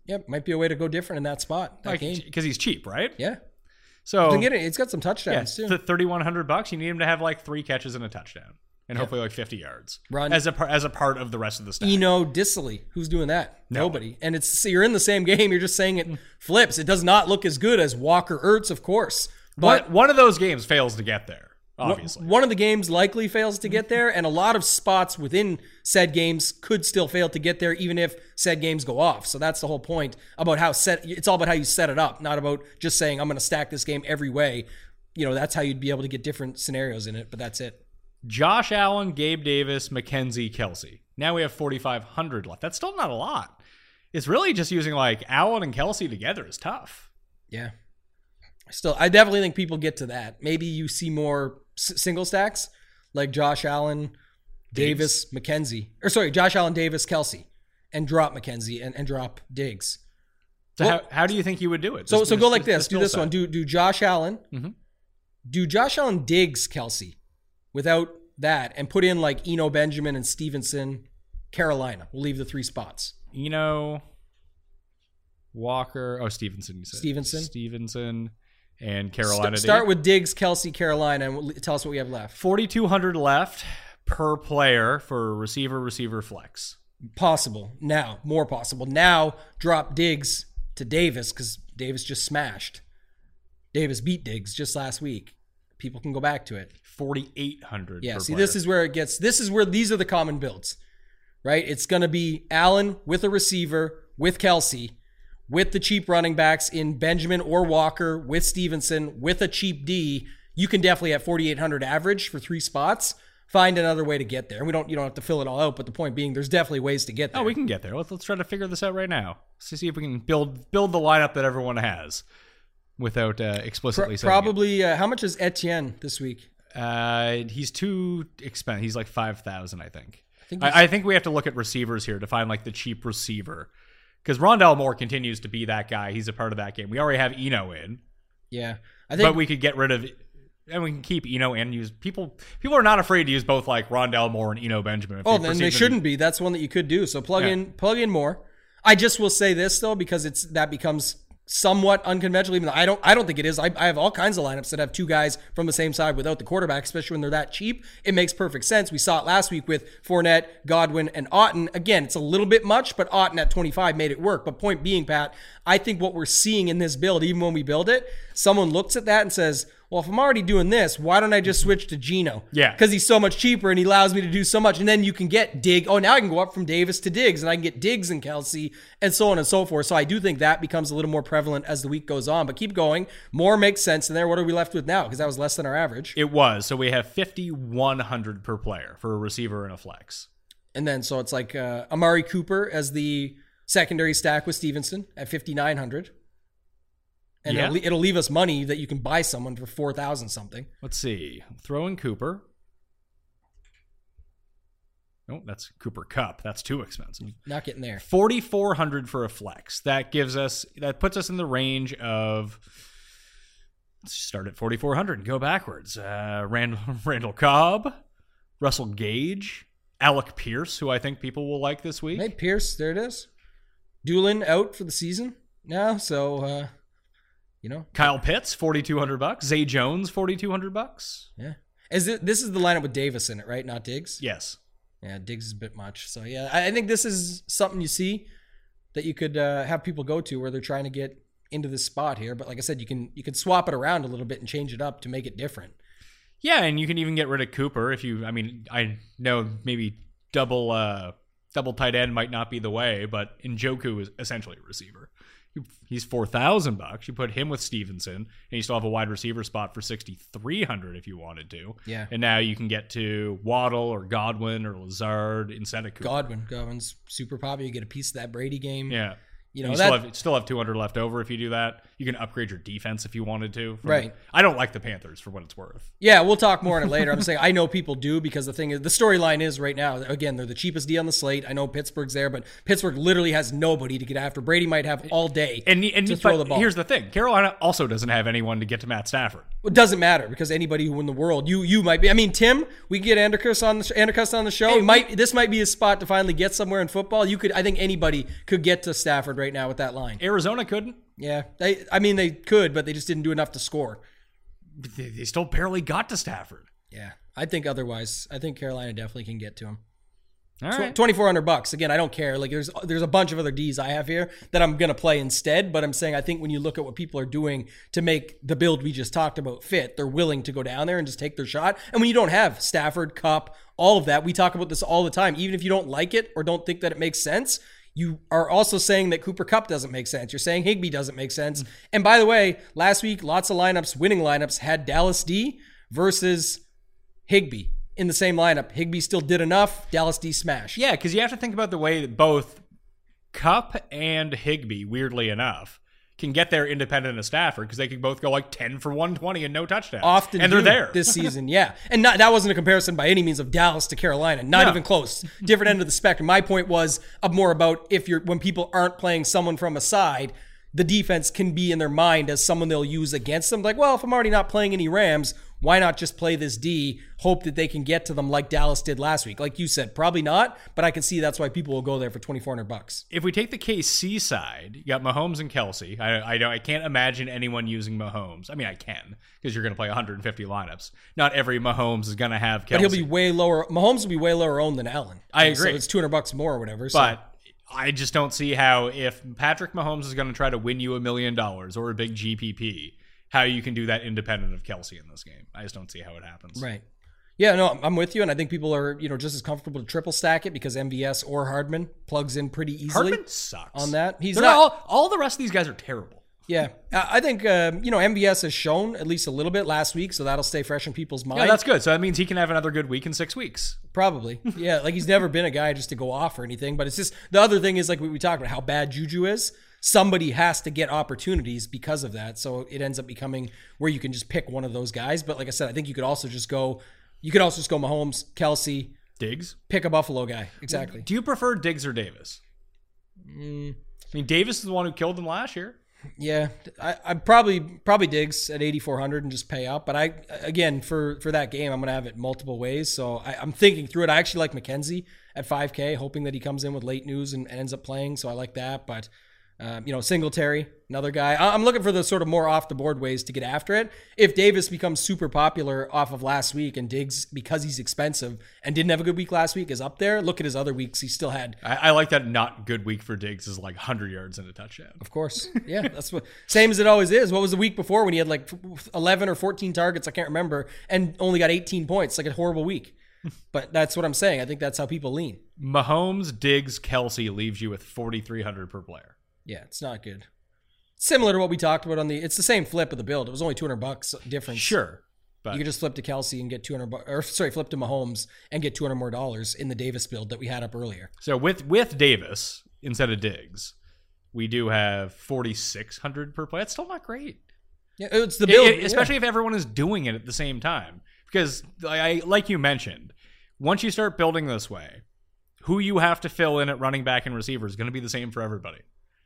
yep, might be a way to go different in that spot, that game. because he's cheap, right? Yeah. So get it. It's got some yeah, touchdowns too. th- 3100 bucks. You need him to have like three catches and a touchdown, and hopefully like 50 yards Run. as a par- as a part of the rest of the stack. Eno Dissly. Who's doing that? Nobody. And it's so you're in the same game. You're just saying it flips. It does not look as good as Walker Ertz, of course. But One, one of those games fails to get there. Obviously, one of the games likely fails to get there, and a lot of spots within said games could still fail to get there, even if said games go off. So that's the whole point about how set. It's all about how you set it up, not about just saying I'm going to stack this game every way. You know, that's how you'd be able to get different scenarios in it. But that's it. Josh Allen, Gabe Davis, McKenzie, Kelce. Now we have 4,500 left. That's still not a lot. It's really just using like Allen and Kelce together is tough. Yeah. Still, I definitely think people get to that. Maybe you see more s- single stacks like Josh Allen, Davis, McKenzie, or sorry, Josh Allen, Davis, Kelce, and drop McKenzie and, and drop Diggs. So Well- how, how do you think you would do it? So Just- so go like this. just Do this one. Do do Josh Allen. Mhm. Do Josh Allen Diggs Kelce without that and put in like Eno Benjamin and Stevenson, Carolina. We'll leave the three spots. Eno, Walker. Oh, Stevenson. You said Stevenson. Stevenson, and Carolina. St- start with Diggs, Kelce, Carolina, and we'll, tell us what we have left. forty two hundred left per player for receiver, receiver, flex. Possible now, more possible now. Drop Diggs to Davis because Davis just smashed. Davis beat Diggs just last week. People can go back to it. Forty eight hundred. Yeah, per see, player. this is where it gets. This is where these are the common builds, right? It's going to be Allen with a receiver, with Kelce, with the cheap running backs in Benjamin or Walker, with Stevenson, with a cheap D. You can definitely at 4,800 average for three spots. Find another way to get there. And we don't, you don't have to fill it all out, but the point being, there's definitely ways to get there. Oh, we can get there. Let's let's try to figure this out right now. Let's see if we can build build the lineup that everyone has without uh, explicitly Pro- probably. Uh, how much is Etienne this week? Uh, he's too expensive. He's like five thousand, I think. I think he's- I, think we have to look at receivers here to find like the cheap receiver, because Rondale Moore continues to be that guy. He's a part of that game. We already have Eno in, Yeah, I think but we could get rid of, and we can keep Eno and use people. People are not afraid to use both like Rondale Moore and Eno Benjamin. if Oh, then they shouldn't be. That's one that you could do. So plug Yeah. in, plug in Moore. I just will say this though, because it's that becomes somewhat unconventional. Even though I don't, I don't think it is. I, I have all kinds of lineups that have two guys from the same side without the quarterback, especially when they're that cheap. It makes perfect sense. We saw it last week with Fournette, Godwin, and Otton. Again, it's a little bit much, but Otton at 25 made it work. But point being, Pat, I think what we're seeing in this build, even when we build it, someone looks at that and says. Well, if I'm already doing this, why don't I just switch to Geno? Yeah. Because he's so much cheaper and he allows me to do so much. And then you can get Dig. Oh, now I can go up from Davis to Diggs and I can get Diggs and Kelce and so on and so forth. So I do think that becomes a little more prevalent as the week goes on. But keep going. More makes sense in there. What are we left with now? Because that was less than our average. It was so we have fifty one hundred per player for a receiver and a flex. And then so it's like uh, Amari Cooper as the secondary stack with Stevenson at 5,900. And Yeah. it'll, it'll leave us money that you can buy someone for 4,000 something. Let's see. Throw in Cooper. No, that's Cooper Kupp. That's too expensive. Not getting there. 4400 for a flex. That gives us that puts us in the range of let's start at 4400 and go backwards. Uh Randall Randall Cobb, Russell Gage, Alec Pierce, who I think people will like this week. Hey, Pierce, there it is. Dulin out for the season now, so uh, you know, Kyle Pitts, 4200 bucks. Zay Jones, 4200 bucks. yeah. Is it this is the lineup with Davis in it, right? Not Diggs. Yes. Yeah, Diggs is a bit much. So yeah, I I think this is something you see that you could uh, have people go to where they're trying to get into this spot here. But like I said, you can you can swap it around a little bit and change it up to make it different. Yeah, and you can even get rid of Cooper if you. I mean, I know maybe double uh double tight end might not be the way, but Njoku is essentially a receiver. He's four thousand bucks. You put him with Stevenson, and you still have a wide receiver spot for sixty three hundred if you wanted to. Yeah. and now you can get to Waddle or Godwin or Lazard instead of Cooper. Godwin, Godwin's super popular. You get a piece of that Brady game. Yeah. You You, know still have still have 200 left over if you do that. You can upgrade your defense if you wanted to. from- Right. I don't like the Panthers for what it's worth. Yeah, we'll talk more on it later. I'm saying I know people do because the thing is, the storyline is right now. Again, they're the cheapest D on the slate. I know Pittsburgh's there, but Pittsburgh literally has nobody to get after. Brady might have all day And, and to throw the ball. here's the thing: Carolina also doesn't have anyone to get to Matt Stafford. It doesn't matter because anybody who in the world, you you might be. I mean, Tim, we could get Andercus on the Andercus on the show. Hey, might this might be a spot to finally get somewhere in football. You could, I think anybody could get to Stafford right now with that line. Arizona couldn't. Yeah, they, I mean they could, but they just didn't do enough to score. They, they still barely got to Stafford. Yeah, I think otherwise, I think Carolina definitely can get to him. All right. Twenty four hundred bucks. Again, I don't care. Like there's there's a bunch of other D's I have here that I'm gonna play instead. But I'm saying I think when you look at what people are doing to make the build we just talked about fit, they're willing to go down there and just take their shot. And when you don't have Stafford, Kupp, all of that, we talk about this all the time. Even if you don't like it or don't think that it makes sense, you are also saying that Cooper Kupp doesn't make sense. You're saying Higbee doesn't make sense. And by the way, last week lots of lineups, winning lineups, had Dallas D versus Higbee in the same lineup. Higbee still did enough. Dallas D smash. Yeah, because you have to think about the way that both Kupp and Higbee, weirdly enough, can get there independent of Stafford because they could both go like 10 for 120 and no touchdowns. often and they're there. this season. Yeah, and not, that wasn't a comparison by any means of Dallas to Carolina. Not No. even close. Different end of the spectrum. My point was more about if you're when people aren't playing someone from a side, the defense can be in their mind as someone they'll use against them. Like, well, if I'm already not playing any Rams, why not just play this D? Hope that they can get to them like Dallas did last week. Like you said, probably not, but I can see that's why people will go there for 2,400 bucks. if we take the KC side, you got Mahomes and Kelce. I, I don't. I can't imagine anyone using Mahomes. I mean, I can because you're going to play 150 lineups. Not every Mahomes is going to have But he'll be way lower. Mahomes will be way lower owned than Allen. I So agree. it's 200 bucks more or whatever. So. But I just don't see how if Patrick Mahomes is going to try to win you a million dollars or a big GPP, how you can do that independent of Kelce in this game. I just don't see how it happens. Right. Yeah, no, I'm with you, and I think people are, you know, just as comfortable to triple stack it because MVS or Hardman plugs in pretty easily Hardman sucks on that. He's They're not. all all the rest of these guys are terrible. yeah, I think um, you know MVS has shown at least a little bit last week, so that'll stay fresh in people's mind. Yeah, that's good. So that means he can have another good week in six weeks. Probably. Yeah, like he's never been a guy just to go off or anything. But it's just the other thing is like we, we talked about how bad Juju is. Somebody has to get opportunities because of that. So it ends up becoming where you can just pick one of those guys. But like I said, I think you could also just go. You could also just go Mahomes, Kelce, Diggs. pick a Buffalo guy. Exactly. Do you prefer Diggs or Davis? Mm. I mean, Davis is the one who killed them last year. Yeah, I, I probably probably Diggs at 8400 and just pay up. But I again for for that game, I'm gonna have it multiple ways. So I, I'm thinking through it. I actually like McKenzie at 5K, hoping that he comes in with late news and, ends up playing. So I like that. But um, you know, Singletary, another guy. I- I'm looking for the sort of more off the board ways to get after it. If Davis becomes super popular off of last week and Diggs because he's expensive and didn't have a good week last week is up there. Look at his other weeks; he still had I, I like that. Not good week for Diggs is like 100 yards and a touchdown. Of course. Yeah, that's what same as it always is. What was the week before when he had like 11 or 14 targets, I can't remember, and only got 18 points, like a horrible week. But that's what I'm saying. I think that's how people lean. Mahomes, Diggs, Kelce leaves you with 4,300 per player. Yeah, it's not good. Similar to what we talked about on the it's the same flip of the build. It was only 200 bucks difference. Sure, but You could just flip to Kelce and get 200 bu- or sorry, flip to Mahomes and get 200 more dollars in the Davis build that we had up earlier. so with with Davis instead of Diggs, we do have 4,600 per play. That's still not great. Yeah, it's the build, it- especially if everyone is doing it at the same time. Because, I, like you mentioned, once you start building this way, who you have to fill in at running back and receiver is going to be the same for everybody.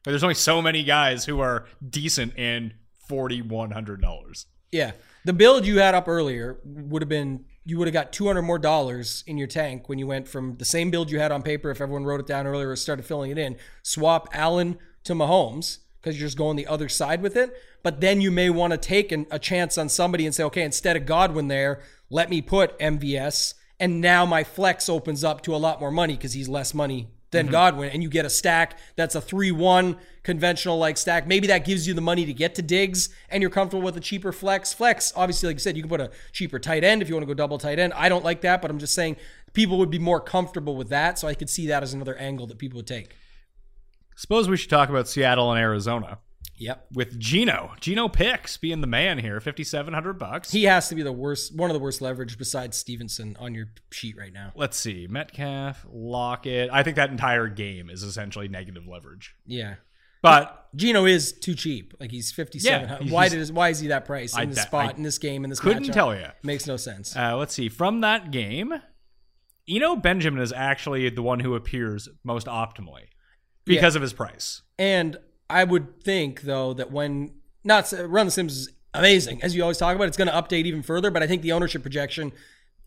There's only so many guys who are decent and forty one hundred dollars. Yeah. The build you had up earlier would have been you would have got 200 more dollars in your tank when you went from the same build you had on paper if everyone wrote it down earlier or started filling it in, swap Allen to Mahomes because you're just going the other side with it. But then you may want to take an, a chance on somebody and say, okay, instead of Godwin there, let me put MVS. And now my flex opens up to a lot more money because he's less money than mm-hmm. Godwin. And you get a stack that's a 3 1 conventional like stack. Maybe that gives you the money to get to Diggs and you're comfortable with a cheaper flex. Flex, obviously, like you said, you can put a cheaper tight end if you want to go double tight end. I don't like that, but I'm just saying people would be more comfortable with that. So I could see that as another angle that people would take. Suppose we should talk about Seattle and Arizona Yep. with Geno. Geno Picks being the man here, fifty seven hundred bucks. He has to be the worst, one of the worst leverage besides Stevenson on your sheet right now. Let's see, Metcalf, Lockett. I think that entire game is essentially negative leverage. Yeah. But Geno is too cheap. Like he's 57. Yeah, why did why is he that price in I- this spot I in this game in this couldn't matchup? tell you. Makes no sense. Uh, let's see. From that game, Eno Benjamin is actually the one who appears most optimally because of his price. And I would think though that when not Run the Sims is amazing as you always talk about, it's going to update even further. But I think the ownership projection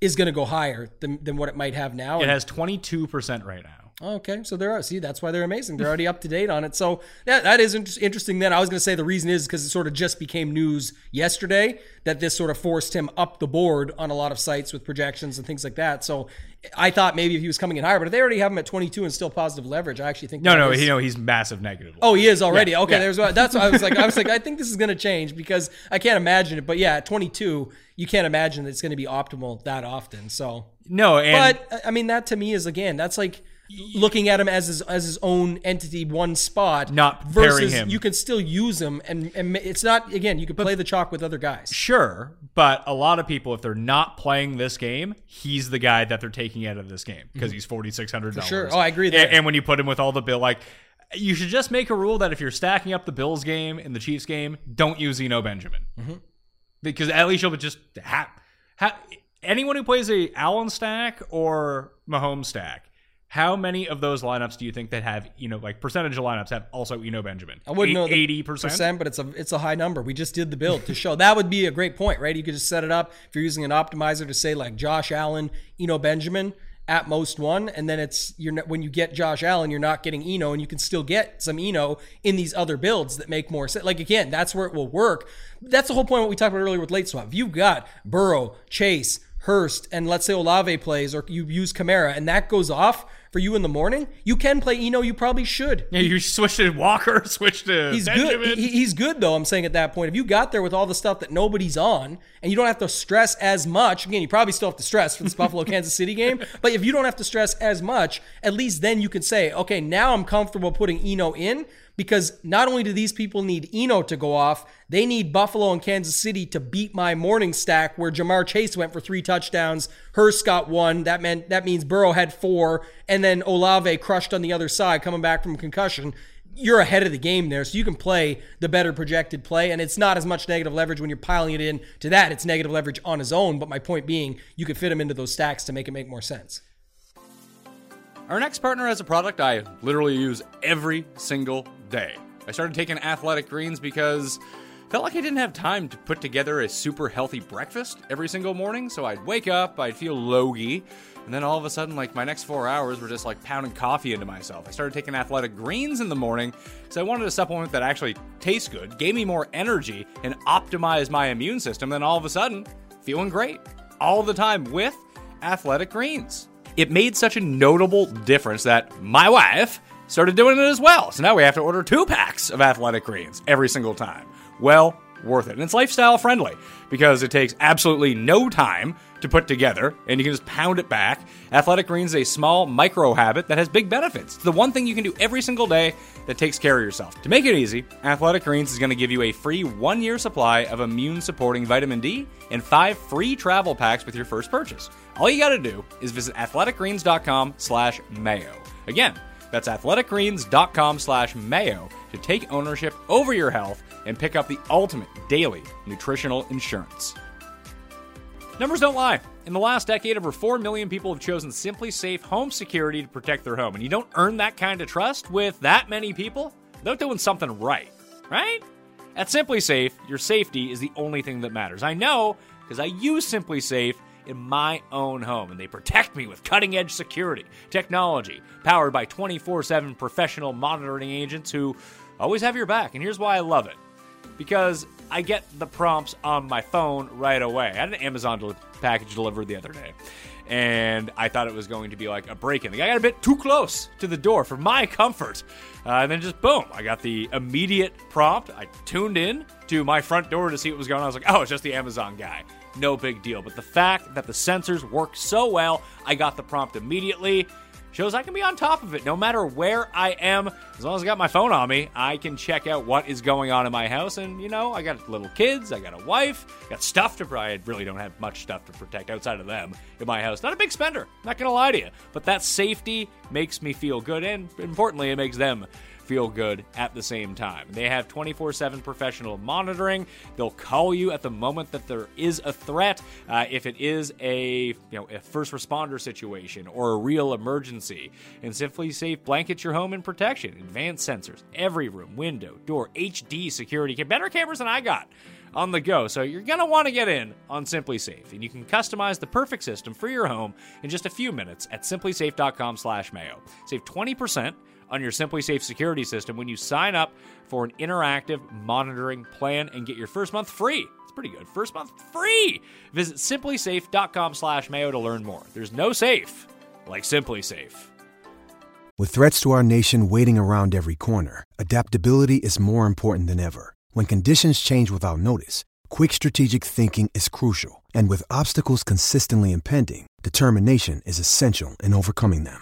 is going to go higher than, than what it might have now. It And- has 22% right now. Okay, so they're see that's why they're amazing. They're already up to date on it. So that that is inter- interesting. Then I was going to say the reason is because it sort of just became news yesterday that this sort of forced him up the board on a lot of sites with projections and things like that. So I thought maybe if he was coming in higher, but if they already have him at 22 and still positive leverage, I actually think No, no, is- you know he's massive negative. Oh, he is already. Yeah, okay, yeah. there's that's what I was like. I was like, I think this is going to change because I can't imagine it. But yeah, at 22, you can't imagine that it's going to be optimal that often. So no, and but I mean, that to me is again, that's like looking at him as his as his own entity, one spot, Not versus him. you can still use him, and and it's not again. You can play the chalk with other guys. sure, but a lot of people, if they're not playing this game, he's the guy that they're taking out of this game because he's $4,600. sure. Oh, I agree. And, and when you put him with all the bill, like, you should just make a rule that if you're stacking up the Bills game and the Chiefs game, don't use Eno Benjamin. Mm-hmm. Because at least you'll just have, have anyone who plays a Allen stack or Mahomes stack. How many of those lineups do you think that have you know like percentage of lineups have also Eno Benjamin? I wouldn't know eighty percent, but it's a it's a high number. We just did the build to show that would be a great point, right? You could just set it up if you're using an optimizer to say like Josh Allen, Eno Benjamin at most one, and then it's you're not, when you get Josh Allen, you're not getting Eno, and you can still get some Eno in these other builds that make more sense. Like again, that's where it will work. That's the whole point. What we talked about earlier with late swap. If you've got Burrow, Chase, Hurst, and let's say Olave plays, or you use Kamara, and that goes off for you in the morning, you can play Eno. You probably should. Yeah, you switch to Walker, switch to he's Benjamin. good. He, he's good though. I'm saying at that point, if you got there with all the stuff that nobody's on, and you don't have to stress as much. Again, you probably still have to stress for this Buffalo Kansas City game, but if you don't have to stress as much, at least then you can say, okay, now I'm comfortable putting Eno in because not only do these people need Eno to go off, they need Buffalo and Kansas City to beat my morning stack where Ja'Marr Chase went for three touchdowns, Hurst got one. That meant that means Burrow had four, and then Olave crushed on the other side, coming back from concussion. You're ahead of the game there, so you can play the better projected play, and it's not as much negative leverage when you're piling it in to that. It's negative leverage on his own, but my point being, you could fit him into those stacks to make it make more sense. Our next partner has a product I literally use every single day. I started taking athletic greens because felt like I didn't have time to put together a super healthy breakfast every single morning. So I'd wake up, I'd feel logy, and then all of a sudden, like my next four hours were just like pounding coffee into myself. I started taking athletic greens in the morning because I wanted a supplement that actually tastes good, gave me more energy, and optimized my immune system. Then all of a sudden, feeling great all the time with athletic greens. It made such a notable difference that my wife started doing it as well. So now we have to order two packs of athletic greens every single time. Well, worth it. And it's lifestyle friendly because it takes absolutely no time to put together and you can just pound it back. Athletic Greens is a small micro habit that has big benefits. It's the one thing you can do every single day that takes care of yourself. To make it easy, Athletic Greens is going to give you a free one year supply of immune supporting vitamin D and five free travel packs with your first purchase. All you got to do is visit athleticgreens.com slash mayo. Again, that's athleticgreens.com slash mayo to take ownership over your health and pick up the ultimate daily nutritional insurance. Numbers don't lie. In the last decade, over 4 million people have chosen SimpliSafe Home Security to protect their home. And you don't earn that kind of trust with that many people without doing something right, right? At SimpliSafe, your safety is the only thing that matters. I know because I use SimpliSafe in my own home, and they protect me with cutting edge security technology powered by 24 7 professional monitoring agents who always have your back. And here's why I love it because I get the prompts on my phone right away. I had an Amazon del- package delivered the other day, and I thought it was going to be like a break in. The guy got a bit too close to the door for my comfort. Uh, and then just boom, I got the immediate prompt. I tuned in to my front door to see what was going on. I was like, oh, it's just the Amazon guy. No big deal. But the fact that the sensors work so well, I got the prompt immediately shows I can be on top of it no matter where I am. As long as I got my phone on me, I can check out what is going on in my house. And, you know, I got little kids, I got a wife, got stuff to I really don't have much stuff to protect outside of them in my house. Not a big spender, not gonna lie to you. But that safety makes me feel good, and importantly, it makes them feel good at the same time. They have 24 7 professional monitoring. They'll call you at the moment that there is a threat. Uh, if it is a, you know, a first responder situation or a real emergency. And SimpliSafe blankets your home in protection. Advanced sensors, every room, window, door, HD security, better cameras than I got on the go. So you're going to want to get in on SimpliSafe, and you can customize the perfect system for your home in just a few minutes at simplisafe.com/mayo. Save 20% on your SimpliSafe security system when you sign up for an interactive monitoring plan and get your first month free. It's pretty good. First month free. Visit simplisafe.com/mayo to learn more. There's no safe like SimpliSafe. With threats to our nation waiting around every corner, adaptability is more important than ever. When conditions change without notice, quick strategic thinking is crucial. And with obstacles consistently impending, determination is essential in overcoming them.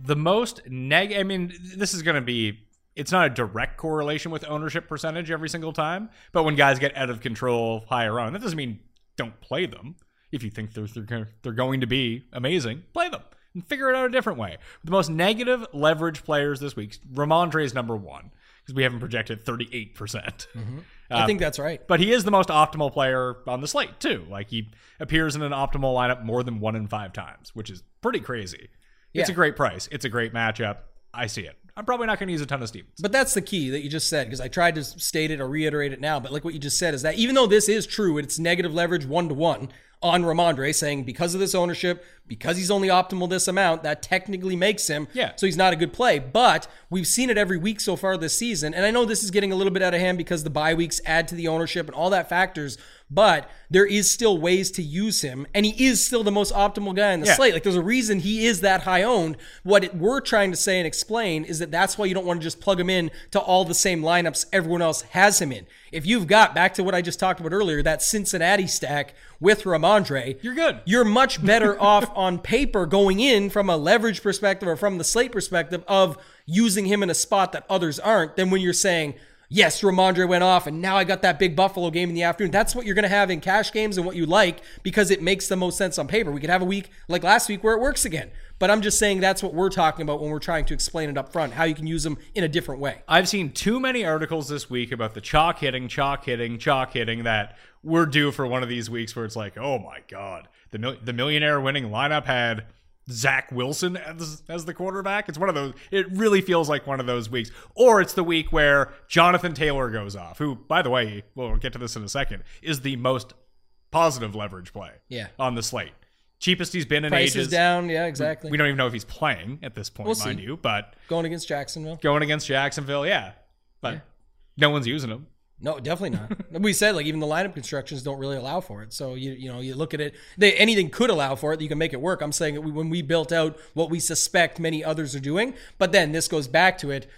The most neg I mean, this is going to be it's not a direct correlation with ownership percentage every single time, but when guys get out of control higher on, that doesn't mean don't play them. If you think they're they're, they're going to be amazing, play them and figure it out a different way. The most negative leverage players this week, Rhamondre is number one because we haven't projected 38%. percent mm-hmm. uh, I think that's right. But he is the most optimal player on the slate, too. Like he appears in an optimal lineup more than one in five times, which is pretty crazy. It's Yeah. a great price. It's a great matchup. I see it. I'm probably not going to use a ton of Stevens. But that's the key that you just said because I tried to state it or reiterate it now. But like what you just said is that even though this is true, it's negative leverage one to one on Rhamondre, saying because of this ownership, because he's only optimal this amount, that technically makes him. Yeah. So he's not a good play. But we've seen it every week so far this season, and I know this is getting a little bit out of hand because the bye weeks add to the ownership and all that factors. But there is still ways to use him, and he is still the most optimal guy in the Yeah. slate. Like there's a reason he is that high owned. What it, we're trying to say and explain is that that's why you don't want to just plug him in to all the same lineups everyone else has him in. If you've got back to what I just talked about earlier, that Cincinnati stack with Rhamondre, You're good. You're much better off on paper going in from a leverage perspective or from the slate perspective of using him in a spot that others aren't than when you're saying. Yes, Rhamondre went off, and now I got that big Buffalo game in the afternoon. That's what you're going to have in cash games and what you like because it makes the most sense on paper. We could have a week like last week where it works again. But I'm just saying that's what we're talking about when we're trying to explain it up front, how you can use them in a different way. I've seen too many articles this week about the chalk hitting, chalk hitting, chalk hitting that we're due for one of these weeks where it's like, oh my god, the mil- the millionaire winning lineup had Zach Wilson as, as the quarterback. It's one of those. It really feels like one of those weeks, or it's the week where Jonathan Taylor goes off, who, by the way, we'll get to this in a second, is the most positive leverage play. Yeah. on the slate, cheapest he's been in Price ages. is down. Yeah, exactly. We don't even know if he's playing at this point, We'll mind see. you, but Going against Jacksonville. going against Jacksonville, yeah. But no one's using him. No, definitely not. we said like even the lineup constructions don't really allow for it. So you you know you look at it, they, anything could allow for it. You can make it work. I'm saying that we, when we built out what we suspect many others are doing, but then this goes back to it.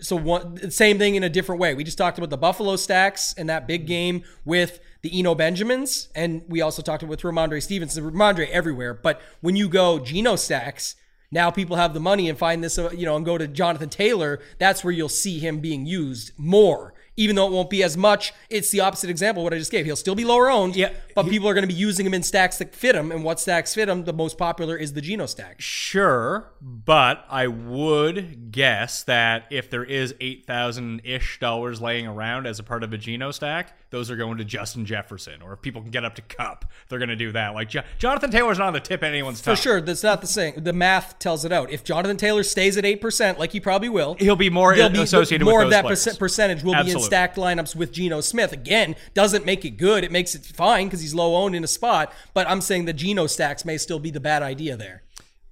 So one same thing in a different way. We just talked about the Buffalo stacks and that big game with the Eno Benjamins, and we also talked about with Rhamondre Stevenson, Rhamondre everywhere. But when you go Geno stacks, now people have the money and find this, uh, you know, and go to Jonathan Taylor. That's where you'll see him being used more, even though it won't be as much. It's the opposite example what I just gave. He'll still be lower owned, Yeah. But people are going to be using them in stacks that fit them. And what stacks fit them? The most popular is the Geno stack. Sure, but I would guess that if there is eight thousand ish dollars laying around as a part of a Geno stack, those are going to Justin Jefferson. Or if people can get up to Kupp, they're going to do that. Like Jo- Jonathan Taylor's not on the tip of anyone's tongue. For sure, that's not the same. The math tells it out. If Jonathan Taylor stays at eight percent, like he probably will, He'll be more there'll be associated more with of those that percentage will be in stacked lineups with Geno Smith. Again, doesn't make it good. It makes it fine because he's low owned in a spot. But I'm saying the Geno stacks may still be the bad idea there.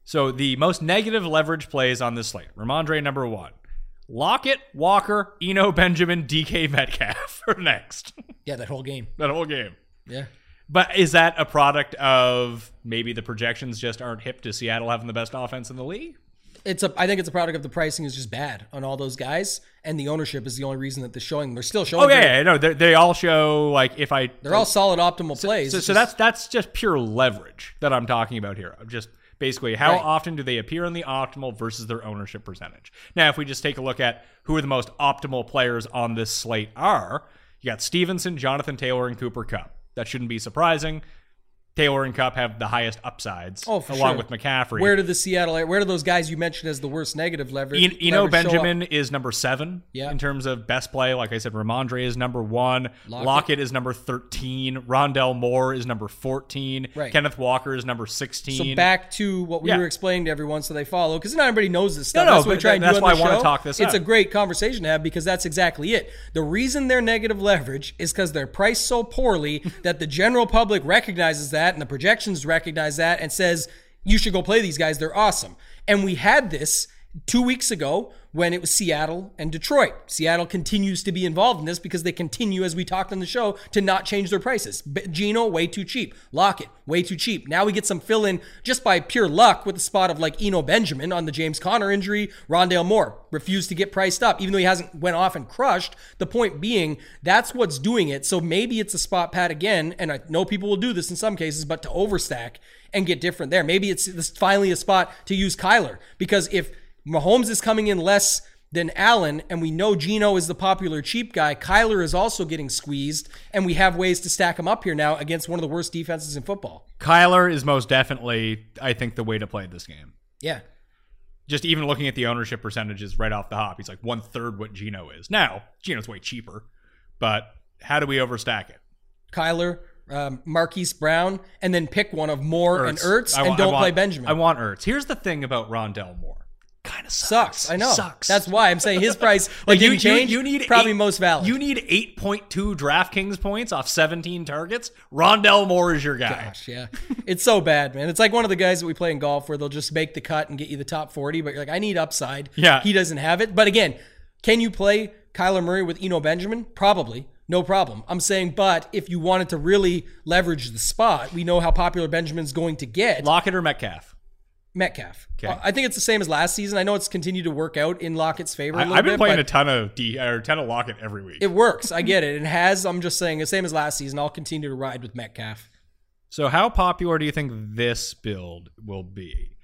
So the most negative leverage plays on this slate: Rhamondre number one, Lockett, Walker, Eno Benjamin, DK Metcalf are next. Yeah, that whole game. that whole game. Yeah. But is that a product of maybe the projections just aren't hip to Seattle having the best offense in the league? It's a. I think it's a product of the pricing is just bad on all those guys, and the ownership is the only reason that they're showing. They're still showing. Oh yeah, yeah, no, they, they all show like if I They're all solid, optimal plays. so, so just- that's that's just pure leverage that I'm talking about here. Just basically how Right. often do they appear in the optimal versus their ownership percentage. Now, if we just take a look at who are the most optimal players on this slate are, you got Stevenson, Jonathan Taylor, and Cooper Kupp. That shouldn't be surprising. Taylor and Kupp have the highest upsides, Oh, for along sure. with McCaffrey. Where do the Seattle? Where do those guys you mentioned as the worst negative leverage? Eno leverage? Benjamin is number seven Yeah. in terms of best play. Like I said, Rhamondre is number one. Lockett. Lockett, is number 13. Rondale Moore is number 14. Right. Kenneth Walker is number 16. So back to what we Yeah. were explaining to everyone, so they follow, because not everybody knows this stuff. No, no, that's what we but try and that's do why I wanna talk this It's a great conversation to have because that's exactly it. The reason they're negative leverage is because they're priced so poorly that the general public recognizes that, and the projections recognize that, and says you should go play these guys. They're awesome. And we had this two weeks ago when it was Seattle and Detroit. Seattle continues to be involved in this because they continue, as we talked on the show, to not change their prices. Geno, way too cheap. Lockett, way too cheap. Now we get some fill in just by pure luck with the spot of like Eno Benjamin on the James Conner injury. Rondale Moore refused to get priced up, even though he hasn't went off and crushed. The point being, that's what's doing it. So maybe it's a spot pad again, and I know people will do this in some cases, but to overstack and get different there. Maybe it's finally a spot to use Kyler because if Mahomes is coming in less than Allen, and we know Geno is the popular cheap guy. Kyler is also getting squeezed, and we have ways to stack him up here now against one of the worst defenses in football. Kyler is most definitely, I think, the way to play this game. Yeah. Just even looking at the ownership percentages right off the hop, he's like one third what Geno is. Now, Geno's way cheaper, but how do we overstack it? Kyler, um, Marquise Brown, and then pick one of Moore and Ertz, I and don't want- play Benjamin. I want Ertz. Here's the thing about Rondale Moore. Kind of sucks. sucks. I know. Sucks. That's why I'm saying his price like you, you, you, change. you need probably eight- most valid. You need 8.2 DraftKings points off 17 targets. Rondale Moore is your guy. Gosh, yeah. It's so bad, man. It's like one of the guys that we play in golf where they'll just make the cut and get you the top 40, but you're like, I need upside. Yeah. He doesn't have it. But again, can you play Kyler Murray with Eno Benjamin? Probably. No problem. I'm saying, but if you wanted to really leverage the spot, we know how popular Benjamin's going to get. Lockett or Metcalf? Metcalf. Okay. Uh, I think it's the same as last season. I know it's continued to work out in Lockett's favor. a I, I've been bit, playing a ton of D or a ton of Lockett every week. It works. I get it. It has. I'm just saying, the same as last season. I'll continue to ride with Metcalf. So, how popular do you think this build will be?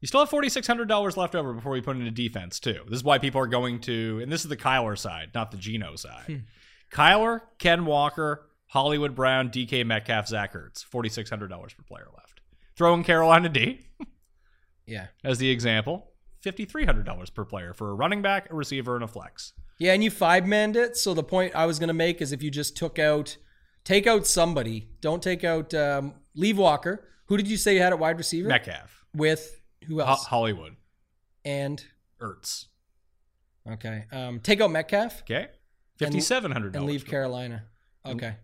You still have forty six hundred dollars left over before we put into defense too. This is why people are going to, and this is the Kyler side, not the Geno side. Kyler, Ken Walker, Hollywood Brown, DK Metcalf, Zach Ertz, forty six hundred dollars per player left. Throwing Carolina D Yeah. as the example, fifty three hundred dollars per player for a running back, a receiver, and a flex. Yeah, and you five manned it. So the point I was going to make is if you just took out, take out somebody, don't take out, um, leave Walker. Who did you say you had at wide receiver? Metcalf, With who Ho- else? Hollywood, and Ertz. okay, um, take out Metcalf Okay, fifty seven hundred and. And leave Carolina. Okay,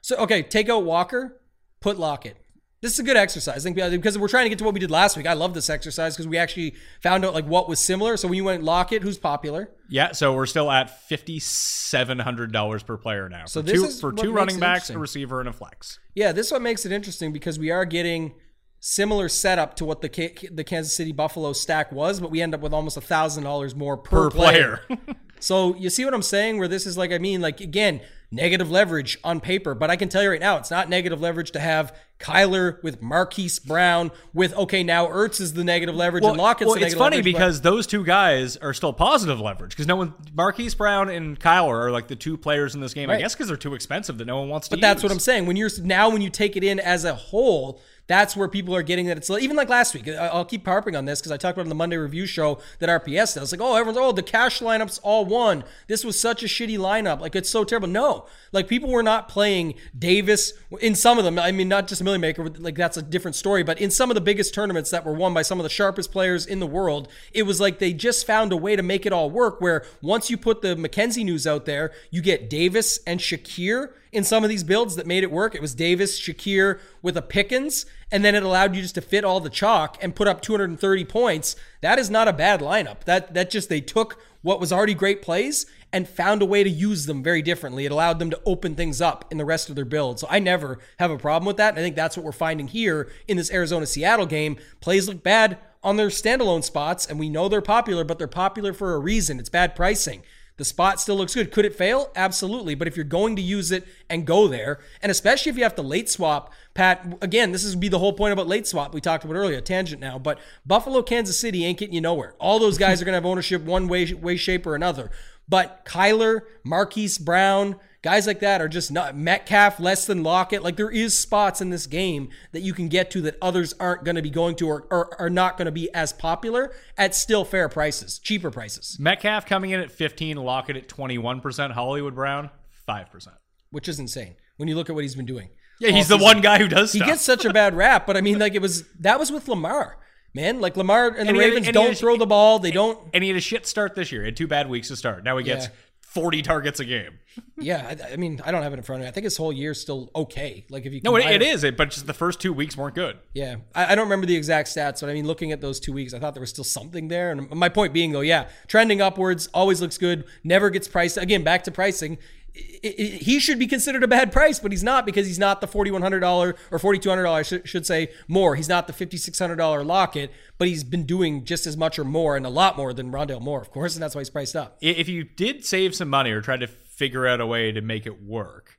so okay, take out Walker, put Lockett. This is a good exercise. I think uh, because we're trying to get to what we did last week. I love this exercise because we actually found out like what was similar. So when you went Lockett, who's popular? Yeah, so we're still at fifty seven hundred dollars per player now. So for this two, is for two running backs, a receiver, and a flex. Yeah, this one makes it interesting because we are getting similar setup to what the K- the Kansas City Buffalo stack was, but we end up with almost a thousand dollars more per, Per player. so you see what I'm saying? Where this is like, I mean, like again, negative leverage on paper, but I can tell you right now, it's not negative leverage to have Kyler with Marquise Brown with okay, now Ertz is the negative leverage and Lockett's well, the it's funny leverage, but- because those two guys are still positive leverage because no one, Marquise Brown and Kyler are like the two players in this game. I guess because they're too expensive that no one wants to. But that's use. what I'm saying. When you're now, when you take it in as a whole, that's where people are getting that. It's even like last week. I'll keep harping on this because I talked about on the Monday review show that RPS does. Like, oh, everyone's oh the cash lineups all won. This was such a shitty lineup. Like it's so terrible. No, like people were not playing Davis in some of them. I mean, not just Milly Maker. Like that's a different story. But in some of the biggest tournaments that were won by some of the sharpest players in the world, it was like they just found a way to make it all work. Where once you put the McKenzie news out there, you get Davis and Shakir in some of these builds that made it work. It was Davis, Shakir with a Pickens, and then it allowed you just to fit all the chalk and put up 230 points. That is not a bad lineup. That that just they took what was already great plays and found a way to use them very differently. It allowed them to open things up in the rest of their build. So I never have a problem with that. And I think that's what we're finding here in this Arizona Seattle game. Plays look bad on their standalone spots, and we know they're popular, but they're popular for a reason. It's bad pricing. The spot still looks good. Could it fail? Absolutely. But if you're going to use it and go there, and especially if you have to late swap, Pat, again, this is be the whole point about late swap we talked about earlier, tangent now, but Buffalo, Kansas City ain't getting you nowhere. All those guys are going to have ownership one way, way, shape, or another. But Kyler, Marquise Brown, guys like that are just not Metcalf less than Lockett. Like there is spots in this game that you can get to that others aren't going to be going to or, or are not going to be as popular at still fair prices, cheaper prices, Metcalf coming in at 15, Lockett at 21%, Hollywood Brown 5%. which is insane when you look at what he's been doing. Yeah, he's the season. one guy who does He gets such a bad rap, but I mean, like it was that was with Lamar, man. Like Lamar and the And he had- Ravens and don't had- throw the ball. They don't. and he had a shit start this year. He had two bad weeks to start. Now he gets Yeah. 40 targets a game. Yeah, I, I mean, I don't have it in front of me. I think his whole year's still okay. Like if you No, it, it is, it, but just the first two weeks weren't good. Yeah, I, I don't remember the exact stats, but I mean, looking at those two weeks, I thought there was still something there. And my point being, though, yeah, trending upwards always looks good. Never gets priced again. Back to pricing. He should be considered a bad price, but he's not because he's not the forty-one hundred dollar or forty-two hundred dollars. Should, should say more. He's not the fifty-six hundred dollar Lockett, but he's been doing just as much or more and a lot more than Rondale Moore, of course, and that's why he's priced up. If you did save some money or tried to figure out a way to make it work,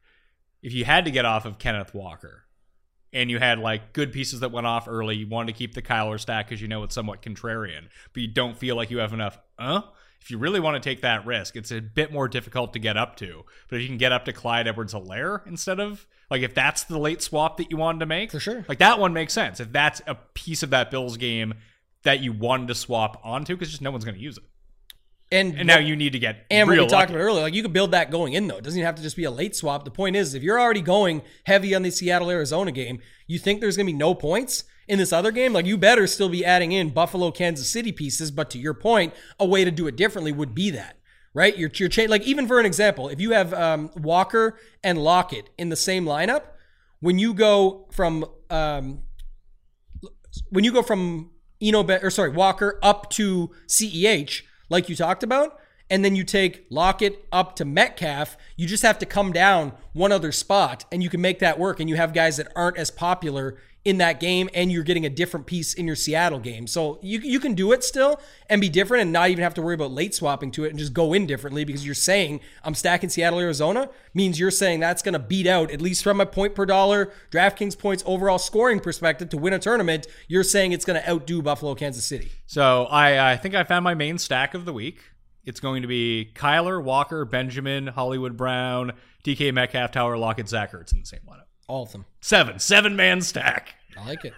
if you had to get off of Kenneth Walker and you had like good pieces that went off early, you wanted to keep the Kyler stack because you know it's somewhat contrarian, but you don't feel like you have enough, uh? If you really want to take that risk, it's a bit more difficult to get up to. But if you can get up to Clyde Edwards-Helaire instead of like if that's the late swap that you wanted to make, For sure. like that one makes sense. If that's a piece of that Bills game that you wanted to swap onto, because just no one's going to use it. And, And now you need to get And real we talked lucky. about earlier, like you could build that going in though. It doesn't even have to just be a late swap. The point is, if you're already going heavy on the Seattle Arizona game, you think there's gonna be no points in this other game. Like you better still be adding in Buffalo, Kansas City pieces. But to your point, a way to do it differently would be that. Right, you're, you're cha- like even for an example, if you have um, Walker and Lockett in the same lineup, when you go from um, when you go from Eno or sorry Walker up to CEH, like you talked about, and then you take Lockett up to Metcalf, you just have to come down one other spot, and you can make that work. And you have guys that aren't as popular in that game, and you're getting a different piece in your Seattle game. So you you can do it still and be different, and not even have to worry about late swapping to it, and just go in differently because you're saying I'm stacking Seattle, Arizona means you're saying that's going to beat out at least from a point per dollar DraftKings points overall scoring perspective to win a tournament. You're saying it's going to outdo Buffalo, Kansas City. So I, I think I found my main stack of the week. It's going to be Kyler, Walker, Benjamin, Hollywood Brown, DK Metcalf, Tyler, Lockett, Zach Ertz in the same lineup. All of them. Seven, seven man stack. I like it.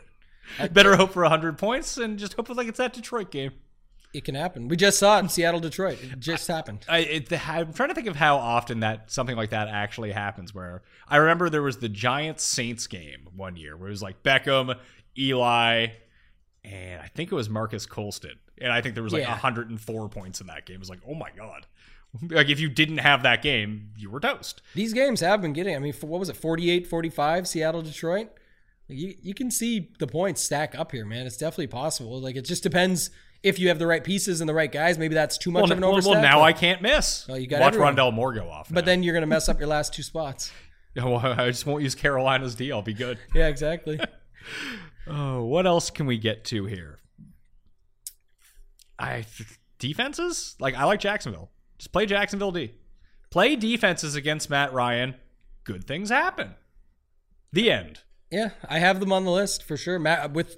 I Better hope for 100 points and just hope it's like it's that Detroit game. It can happen. We just saw it in Seattle, Detroit. It just happened. I, it, I'm trying to think of how often that something like that actually happens. Where I remember there was the Giants Saints game one year where it was like Beckham, Eli, and I think it was Marques Colston, and I think there was like Yeah. 104 points in that game. It was like, oh my god, like if you didn't have that game, you were toast. These games have been getting, I mean, for, what was it, 48 45, Seattle, Detroit? Like, You, you can see the points stack up here, man. It's definitely possible. Like, it just depends if you have the right pieces and the right guys. Maybe that's too much Well, of an overstack. well, now but, I can't miss. Well, you got to Watch everyone. Rondale Moore go off. But then you're going to mess up your last two spots. Well, I just won't use Carolina's D. I'll be good. Yeah, exactly. Oh, what else can we get to here? I defenses like I like Jacksonville. Just play Jacksonville D. Play defenses against Matt Ryan. Good things happen. The end. yeah, I have them on the list for sure. Matt with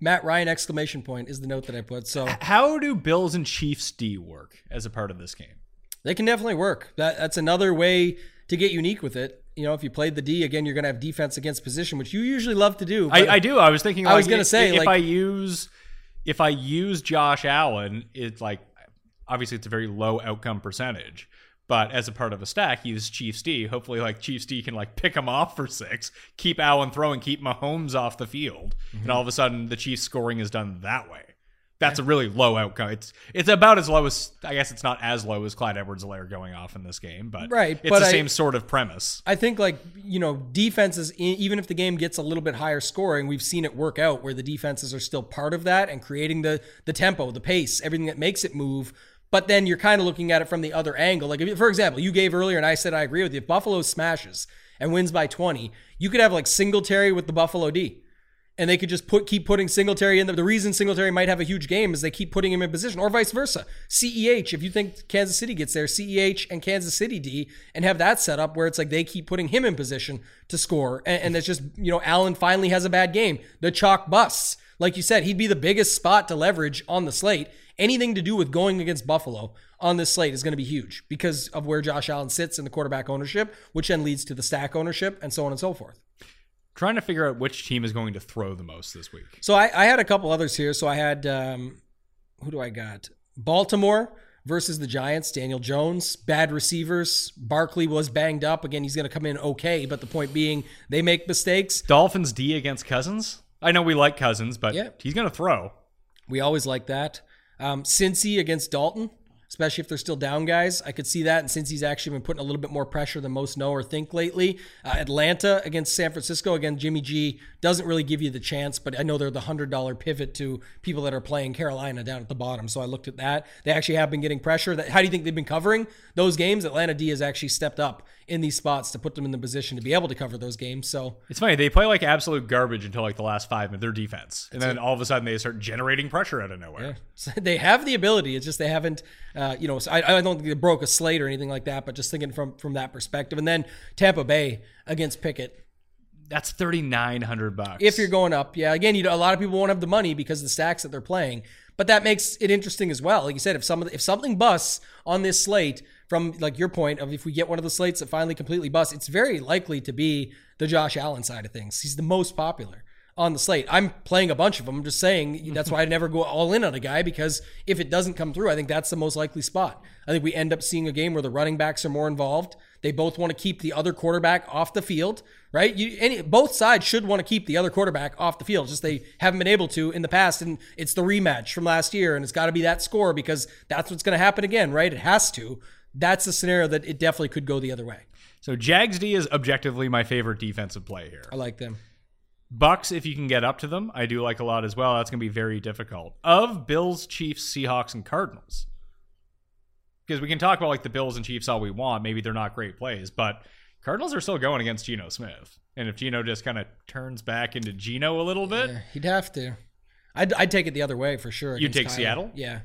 Matt Ryan exclamation point is the note that I put. So How do Bills and Chiefs D work as a part of this game? They can definitely work. That that's another way to get unique with it. You know, if you played the D again, you're going to have defense against position, which you usually love to do. I, I do. I was thinking. I was gonna say, if like- I use if I use Josh Allen, it's like obviously it's a very low outcome percentage. But as a part of a stack, use Chiefs D. Hopefully, like Chiefs D can like pick him off for six, keep Allen throwing, keep Mahomes off the field, Mm-hmm. and all of a sudden the Chiefs scoring is done that way. That's a really low outcome. It's it's about as low as I guess it's not as low as Clyde Edwards-Helaire going off in this game, but Right, it's but the I- same sort of premise. I think like you know defenses even if the game gets a little bit higher scoring, we've seen it work out where the defenses are still part of that and creating the the tempo, the pace, everything that makes it move. But then you're kind of looking at it from the other angle. Like if, for example, you gave earlier and I said I agree with you. If Buffalo smashes and wins by 20, you could have like Singletary with the Buffalo D. And they could just put keep putting Singletary in. The, the reason Singletary might have a huge game is they keep putting him in position, or vice versa. CEH, if you think Kansas City gets there, CEH and Kansas City D, and have that set up where it's like they keep putting him in position to score. And, and it's just, you know, Allen finally has a bad game. The chalk busts. Like you said, he'd be the biggest spot to leverage on the slate. Anything to do with going against Buffalo on this slate is going to be huge because of where Josh Allen sits in the quarterback ownership, which then leads to the stack ownership and so on and so forth. Trying to figure out which team is going to throw the most this week. So I, I had a couple others here. So I had um, who do I got? Baltimore versus the Giants. Daniel Jones, bad receivers. Barkley was banged up again. He's going to come in okay, but the point being, they make mistakes. Dolphins D against Cousins. I know we like Cousins, but Yeah. he's going to throw. We always like that. Um, Cincy against Dalton. especially if they're still down guys. I could see that. And since he's actually been putting a little bit more pressure than most know or think lately, uh, Atlanta against San Francisco, again, Jimmy G doesn't really give you the chance, but I know they're the $100 pivot to people that are playing Carolina down at the bottom. So I looked at that. They actually have been getting pressure. That, how do you think they've been covering those games? Atlanta D has actually stepped up in these spots to put them in the position to be able to cover those games. So It's funny. They play like absolute garbage until like the last five minutes, their defense. And then all of a sudden they start generating pressure out of nowhere. So they have the ability. It's just they haven't, uh, you know. So I, I don't think they broke a slate or anything like that. But just thinking from from that perspective, and then Tampa Bay against Pickett. That's thirty nine hundred bucks. If you're going up, yeah. Again, you know, a lot of people won't have the money because of the stacks that they're playing. But that makes it interesting as well. Like you said, if some of if something busts on this slate, from like your point of if we get one of the slates that finally completely busts, it's very likely to be the Josh Allen side of things. He's the most popular on the slate. I'm playing a bunch of them. I'm just saying that's why I never go all in on a guy because if it doesn't come through, I think that's the most likely spot. I think we end up seeing a game where the running backs are more involved. They both want to keep the other quarterback off the field, right? You, any, both sides should want to keep the other quarterback off the field. Just they haven't been able to in the past, and it's the rematch from last year, and it's got to be that score because that's what's going to happen again, right? It has to. That's the scenario that it definitely could go the other way. so Jags D is objectively my favorite defensive play here. I like them. Bucks, if you can get up to them, I do like a lot as well. That's going to be very difficult. Of Bills, Chiefs, Seahawks, and Cardinals, because we can talk about like the Bills and Chiefs all we want. Maybe they're not great plays, but Cardinals are still going against Geno Smith. And if Geno just kind of turns back into Geno a little bit, Yeah, he'd have to. I'd, I'd take it the other way for sure. You'd take. Seattle? Yeah.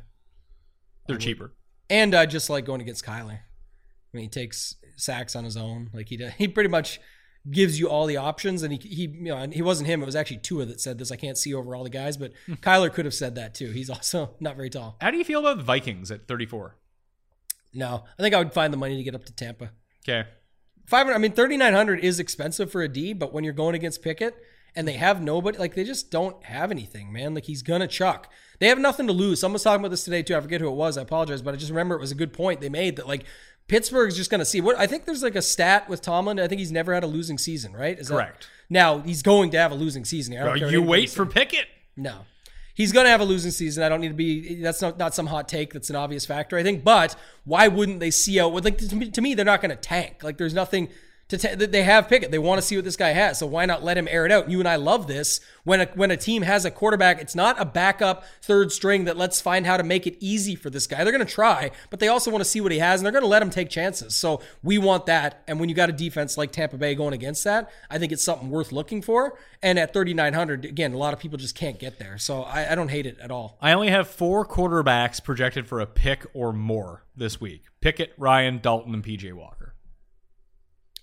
they're cheaper. And I just like going against Kyler. I mean, he takes sacks on his own. Like he does, he pretty much gives you all the options. And he he you know and he wasn't him. It was actually Tua that said this. I can't see over all the guys, but Hmm. Kyler could have said that too. He's also not very tall. How do you feel about the Vikings at 34? No, I think I would find the money to get up to Tampa. Okay. Five hundred. I mean, thirty nine hundred is expensive for a D, but when you're going against Pickett and they have nobody, like they just don't have anything, man. Like he's gonna chuck. They have nothing to lose. Someone was talking about this today too. I forget who it was. I apologize, but I just remember it was a good point they made that like Pittsburgh's just gonna see what I think. There's like a stat with Tomlin. I think he's never had a losing season, right? Is that- Correct. now he's going to have a losing season. I don't Bro, care you wait for Pickett. No. He's going to have a losing season. I don't need to be. That's not, not some hot take. That's an obvious factor, I think. But why wouldn't they see out? Like to me, to me they're not going to tank. Like there's nothing to. ta- they have Pickett. They want to see what this guy has. So why not let him air it out? You and I love this when a when a team has a quarterback. It's not a backup third string that let's find how to make it easy for this guy. They're going to try, but they also want to see what he has, and they're going to let him take chances. So we want that. And when you got a defense like Tampa Bay going against that, I think it's something worth looking for. And at 3,900, again, a lot of people just can't get there. So I, I don't hate it at all. I only have four quarterbacks projected for a pick or more this week Pickett, Ryan, Dalton, and PJ Walker.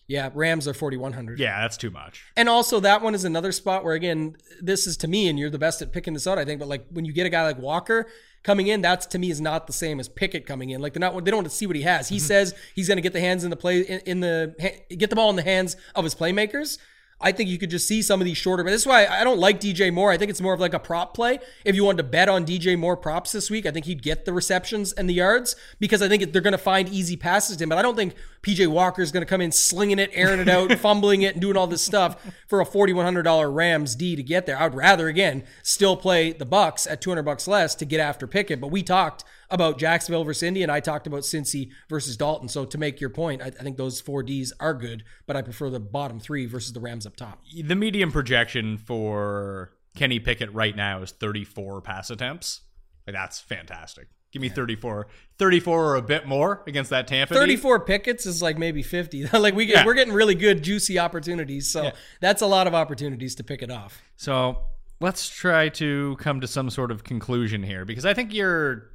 Yeah, Rams are 4,100. Yeah, that's too much. And also, that one is another spot where, again, this is to me, and you're the best at picking this out, I think. But like when you get a guy like Walker coming in, that's to me is not the same as Pickett coming in. Like they're not, they don't want to see what he has. He mm-hmm. says he's going to get the hands in the play in, in the get the ball in the hands of his playmakers. I think you could just see some of these shorter. But this is why I don't like DJ Moore. I think it's more of like a prop play. If you wanted to bet on DJ Moore props this week, I think he'd get the receptions and the yards because I think they're going to find easy passes to him. But I don't think PJ Walker is going to come in slinging it, airing it out, fumbling it, and doing all this stuff for a $4,100 Rams D to get there. I would rather again still play the Bucks at 200 bucks less to get after Pickett. But we talked about Jacksonville versus Indy, and I talked about Cincy versus Dalton. So to make your point, I, I think those four Ds are good, but I prefer the bottom three versus the Rams up top. The medium projection for Kenny Pickett right now is 34 pass attempts. Like, that's fantastic. Give me 34. 34 or a bit more against that Tampa. D. 34 pickets is like maybe 50. like we get, Yeah. we're getting really good juicy opportunities. So that's a lot of opportunities to pick it off. So let's try to come to some sort of conclusion here because I think your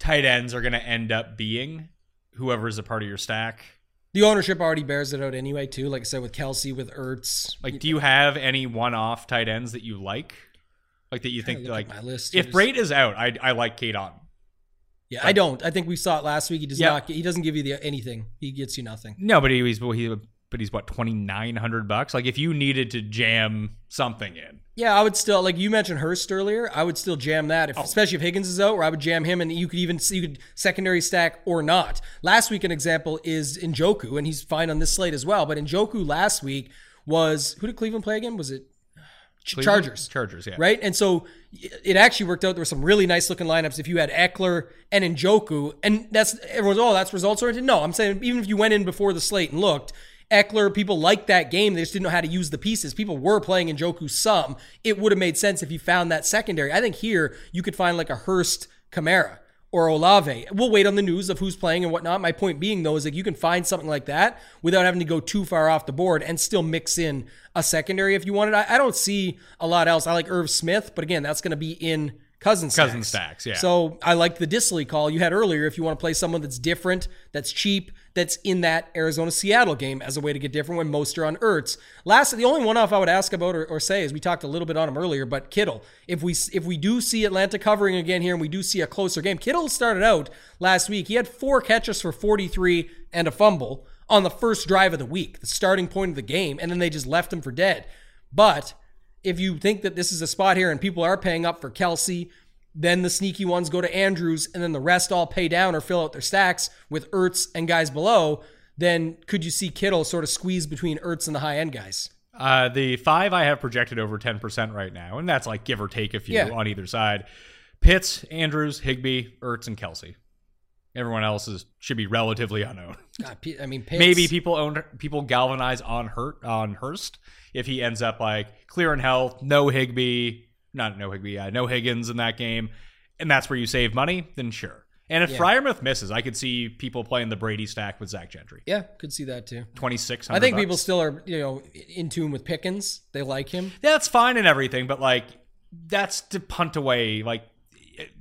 tight ends are going to end up being whoever is a part of your stack. The ownership already bears it out anyway, too. Like I said, with Kelce, with Ertz. Like, do you have any one-off tight ends that you like? Like that you think like my list if. Brate is out, I I like Cade Otton. Yeah, I don't. I think we saw it last week. He does Yeah. not. He doesn't give you the anything. He gets you nothing. No, but he, he's well, he but he's what twenty nine hundred bucks. Like if you needed to jam something in, Yeah, I would still like you mentioned Hurst earlier. I would still jam that, if, Oh. especially if Higgins is out, where I would jam him, and you could even you could secondary stack or not. Last week, an example is Njoku, and he's fine on this slate as well. But Njoku last week was who did Cleveland play again? Was it Cleveland? Chargers. Chargers, yeah. Right? And so it actually worked out. There were some really nice looking lineups if you had Ekeler and Njoku. And that's everyone's, oh, that's results oriented. No, I'm saying even if you went in before the slate and looked, Ekeler, people liked that game. They just didn't know how to use the pieces. People were playing Njoku some. It would have made sense if you found that secondary. I think here you could find like a Hurst Kamara or Olave. We'll wait on the news of who's playing and whatnot. My point being, though, is like you can find something like that without having to go too far off the board and still mix in a secondary if you wanted. I, I don't see a lot else. I like Irv Smith, but again, that's going to be in cousin stacks. Cousin stacks, yeah. So I like the Dissly call you had earlier. If you want to play someone that's different, that's cheap, that's in that Arizona Seattle game as a way to get different when most are on Ertz. Last, the only one off I would ask about or, or say is we talked a little bit on him earlier, but Kittle. If we if we do see Atlanta covering again here and we do see a closer game, Kittle started out last week. He had four catches for 43 and a fumble on the first drive of the week, the starting point of the game, and then they just left him for dead. But if you think that this is a spot here and people are paying up for Kelce, then the sneaky ones go to Andrews, and then the rest all pay down or fill out their stacks with Ertz and guys below. Then could you see Kittle sort of squeeze between Ertz and the high end guys? Uh, the five I have projected over 10% right now, and that's like give or take a few Yeah. on either side. Pitts, Andrews, Higbee, Ertz, and Kelsey. Everyone else is should be relatively unknown. God, I mean, Pitts, Maybe people own people galvanize on Hurt on Hurst if he ends up like clear in health, no Higbee, not no Higbee, uh, no Higgins in that game, and that's where you save money. Then sure. And if Yeah. Freiermuth misses, I could see people playing the Brady stack with Zach Gentry. Yeah, could see that too. Twenty six. I think people still are, you know, in tune with Pickens. They like him. Yeah, that's fine and everything, but like that's to punt away. Like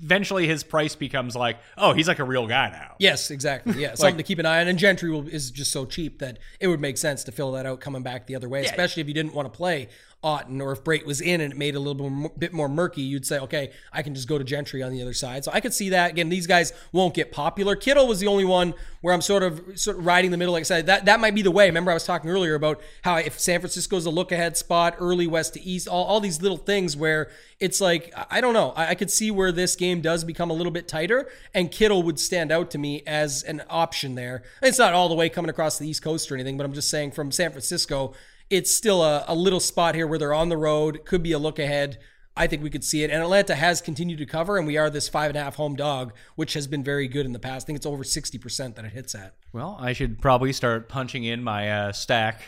eventually his price becomes like, oh, he's like a real guy now. Yes, exactly. Yeah, something to keep an eye on. And Gentry will, is just so cheap that it would make sense to fill that out coming back the other way, especially if you didn't want to play Otton or if Brate was in and it made it a little bit more, bit more murky. You'd say, okay, I can just go to Gentry on the other side. So I could see that. Again, these guys won't get popular. Kittle was the only one where I'm sort of sort of riding the middle. Like I said, that that might be the way. Remember, I was talking earlier about how if San Francisco's a look ahead spot, early west to east, all, all these little things where it's like I I don't know. I, I could see where this game does become a little bit tighter, and Kittle would stand out to me as an option there. It's not all the way coming across the East Coast or anything, but I'm just saying from San Francisco, it's still a, a little spot here where they're on the road. Could be a look ahead. I think we could see it. And Atlanta has continued to cover, and we are this five and a half home dog, which has been very good in the past. I think it's over 60% that it hits at. Well, I should probably start punching in my uh, stack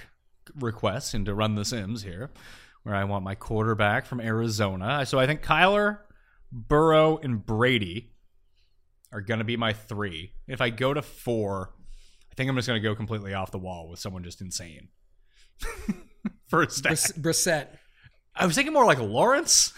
requests into Run the Sims here, where I want my quarterback from Arizona. So I think Kyler, Burrow, and Brady are going to be my three. If I go to four, I think I'm just going to go completely off the wall with someone just insane. For a stack. Briss- Brissett. I was thinking more like Lawrence.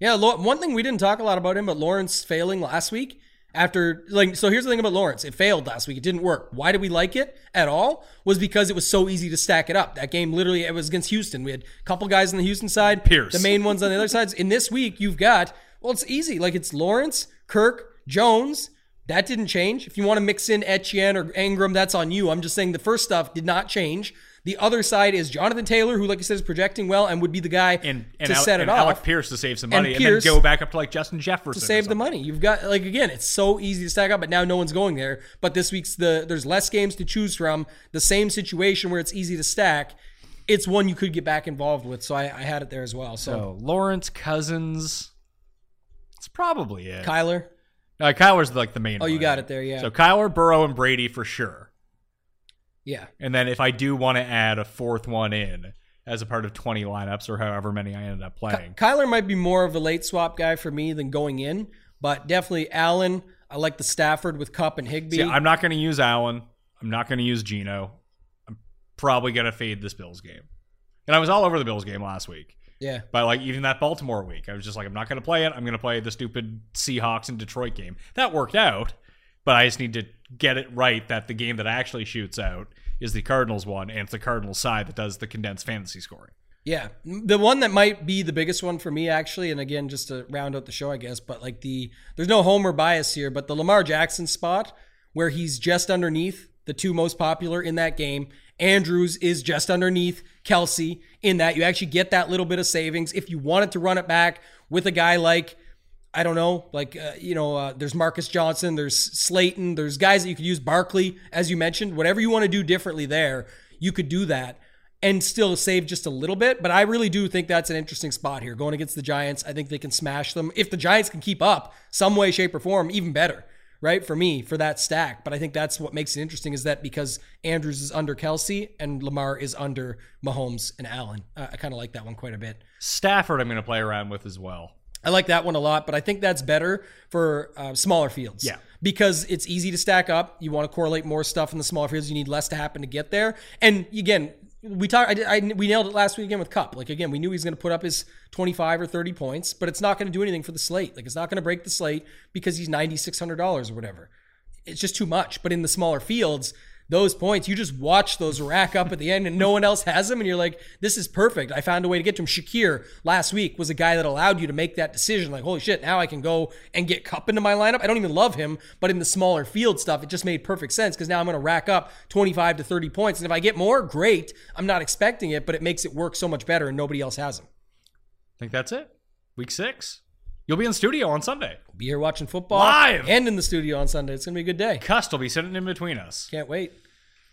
Yeah, one thing we didn't talk a lot about him, but Lawrence failing last week. After like, so here's the thing about Lawrence: it failed last week. It didn't work. Why did we like it at all? Was because it was so easy to stack it up. That game literally it was against Houston. We had a couple guys on the Houston side, Pierce. the main ones on the other sides. In this week, you've got well, it's easy. Like it's Lawrence, Kirk, Jones. That didn't change. If you want to mix in Etienne or Ingram, that's on you. I'm just saying the first stuff did not change. The other side is Jonathan Taylor, who, like I said, is projecting well and would be the guy And, and, to Al- set it and off. Alec Pierce to save some money and, Pierce- then go back up to like Justin Jefferson. to save the money. You've got like again, it's so easy to stack up, but now no one's going there. But this week's the there's less games to choose from. The same situation where it's easy to stack. It's one you could get back involved with. So I, I had it there as well. So, So Lawrence Cousins. It's probably it. Kyler, Uh, Kyler's like the main. Oh, you got it there, yeah. So Kyler, Burrow, and Brady for sure. Yeah, And then if I do want to add a fourth one in as a part of twenty lineups or however many I ended up playing, Kyler might be more of a late swap guy for me than going in, but definitely Allen. I like the Stafford with Kupp and Higbee. See, I'm not going to use Allen. I'm not going to use Geno. I'm probably going to fade this Bills game. And I was all over the Bills game last week. yeah, But like even that Baltimore week, I was just like, I'm not going to play it. I'm going to play the stupid Seahawks and Detroit game. That worked out, but I just need to get it right that the game that actually shoots out is the Cardinals one, and it's the Cardinals side that does the condensed fantasy scoring. Yeah, the one that might be the biggest one for me, actually, and again, just to round out the show, I guess, but like the there's no homer bias here, but the Lamar Jackson spot where he's just underneath the two most popular in that game. Andrews is just underneath Kelsey in that you actually get that little bit of savings if you wanted to run it back with a guy like. I don't know, like uh, you know, uh, there's Marcus Johnson, there's Slayton, there's guys that you could use Barkley, as you mentioned. Whatever you want to do differently there, you could do that and still save just a little bit. But I really do think that's an interesting spot here. Going against the Giants, I think they can smash them. If the Giants can keep up some way, shape, or form, even better, right? For me, for that stack. But I think that's what makes it interesting is that because Andrews is under Kelsey and Lamar is under Mahomes and Allen. Uh, I kind of like that one quite a bit. Stafford, I'm going to play around with as well. I like that one a lot, but I think that's better for uh, smaller fields. Yeah. Because it's easy to stack up. You want to correlate more stuff in the smaller fields. You need less to happen to get there. And again, we talked. I, I, we nailed it last week again with Kupp. Like again, we knew he was going to put up his 25 or 30 points, but it's not going to do anything for the slate. Like it's not going to break the slate because he's $9,600 or whatever. It's just too much. But in the smaller fields, those points, you just watch those rack up at the end and no one else has them. And you're like, this is perfect. I found a way to get to him. Shakir last week was a guy that allowed you to make that decision. Like, holy shit, now I can go and get Kupp into my lineup. I don't even love him, but in the smaller field stuff, it just made perfect sense because now I'm going to rack up 25 to 30 points. And if I get more, great. I'm not expecting it, but it makes it work so much better and nobody else has them. I think that's it. Week six. You'll be in studio on Sunday. Be here watching football Live! and in the studio on Sunday. It's going to be a good day. Cust will be sitting in between us. Can't wait.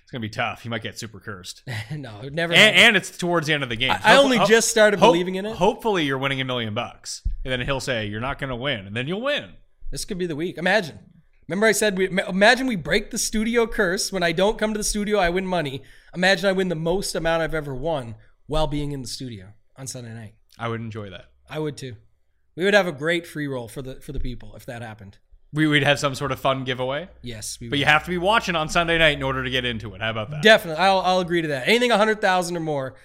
It's going to be tough. He might get super cursed. no, it never. and, and it's towards the end of the game. I- I only just started believing in it. Hopefully, you're winning a million bucks, and then he'll say you're not going to win, and then you'll win. This could be the week. Imagine. Remember, I said, we, imagine we break the studio curse. When I don't come to the studio, I win money. Imagine I win the most amount I've ever won while being in the studio on Sunday night. I would enjoy that. I would too. We would have a great free roll for the for the people if that happened. We would have some sort of fun giveaway, Yes, we but would. you have to be watching on Sunday night in order to get into it. How about that? Definitely, I'll, I'll agree to that. Anything a hundred thousand or more,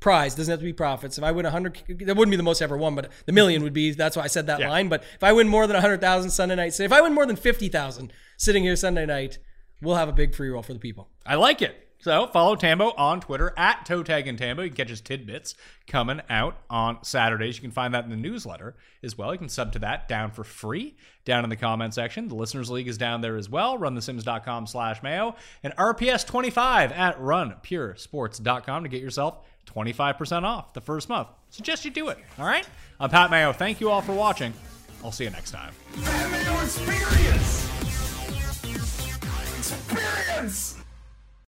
prize doesn't have to be profits. If I win a hundred, that wouldn't be the most I ever won, but the million would be. That's why I said that Yeah. line. But if I win more than a hundred thousand Sunday night, say if I win more than fifty thousand sitting here Sunday night, we'll have a big free roll for the people. I like it. So follow Tambo on Twitter at Toe Tag and Tambo. You can catch his tidbits coming out on Saturdays. You can find that in the newsletter as well. You can sub to that down for free down in the comment section. The Listeners League is down there as well. RunTheSims.com slash Mayo. And RPS25 at RunPureSports.com to get yourself 25% off the first month. Suggest you do it. All right? I'm Pat Mayo. Thank you all for watching. I'll see you next time. Mayo experience. Experience.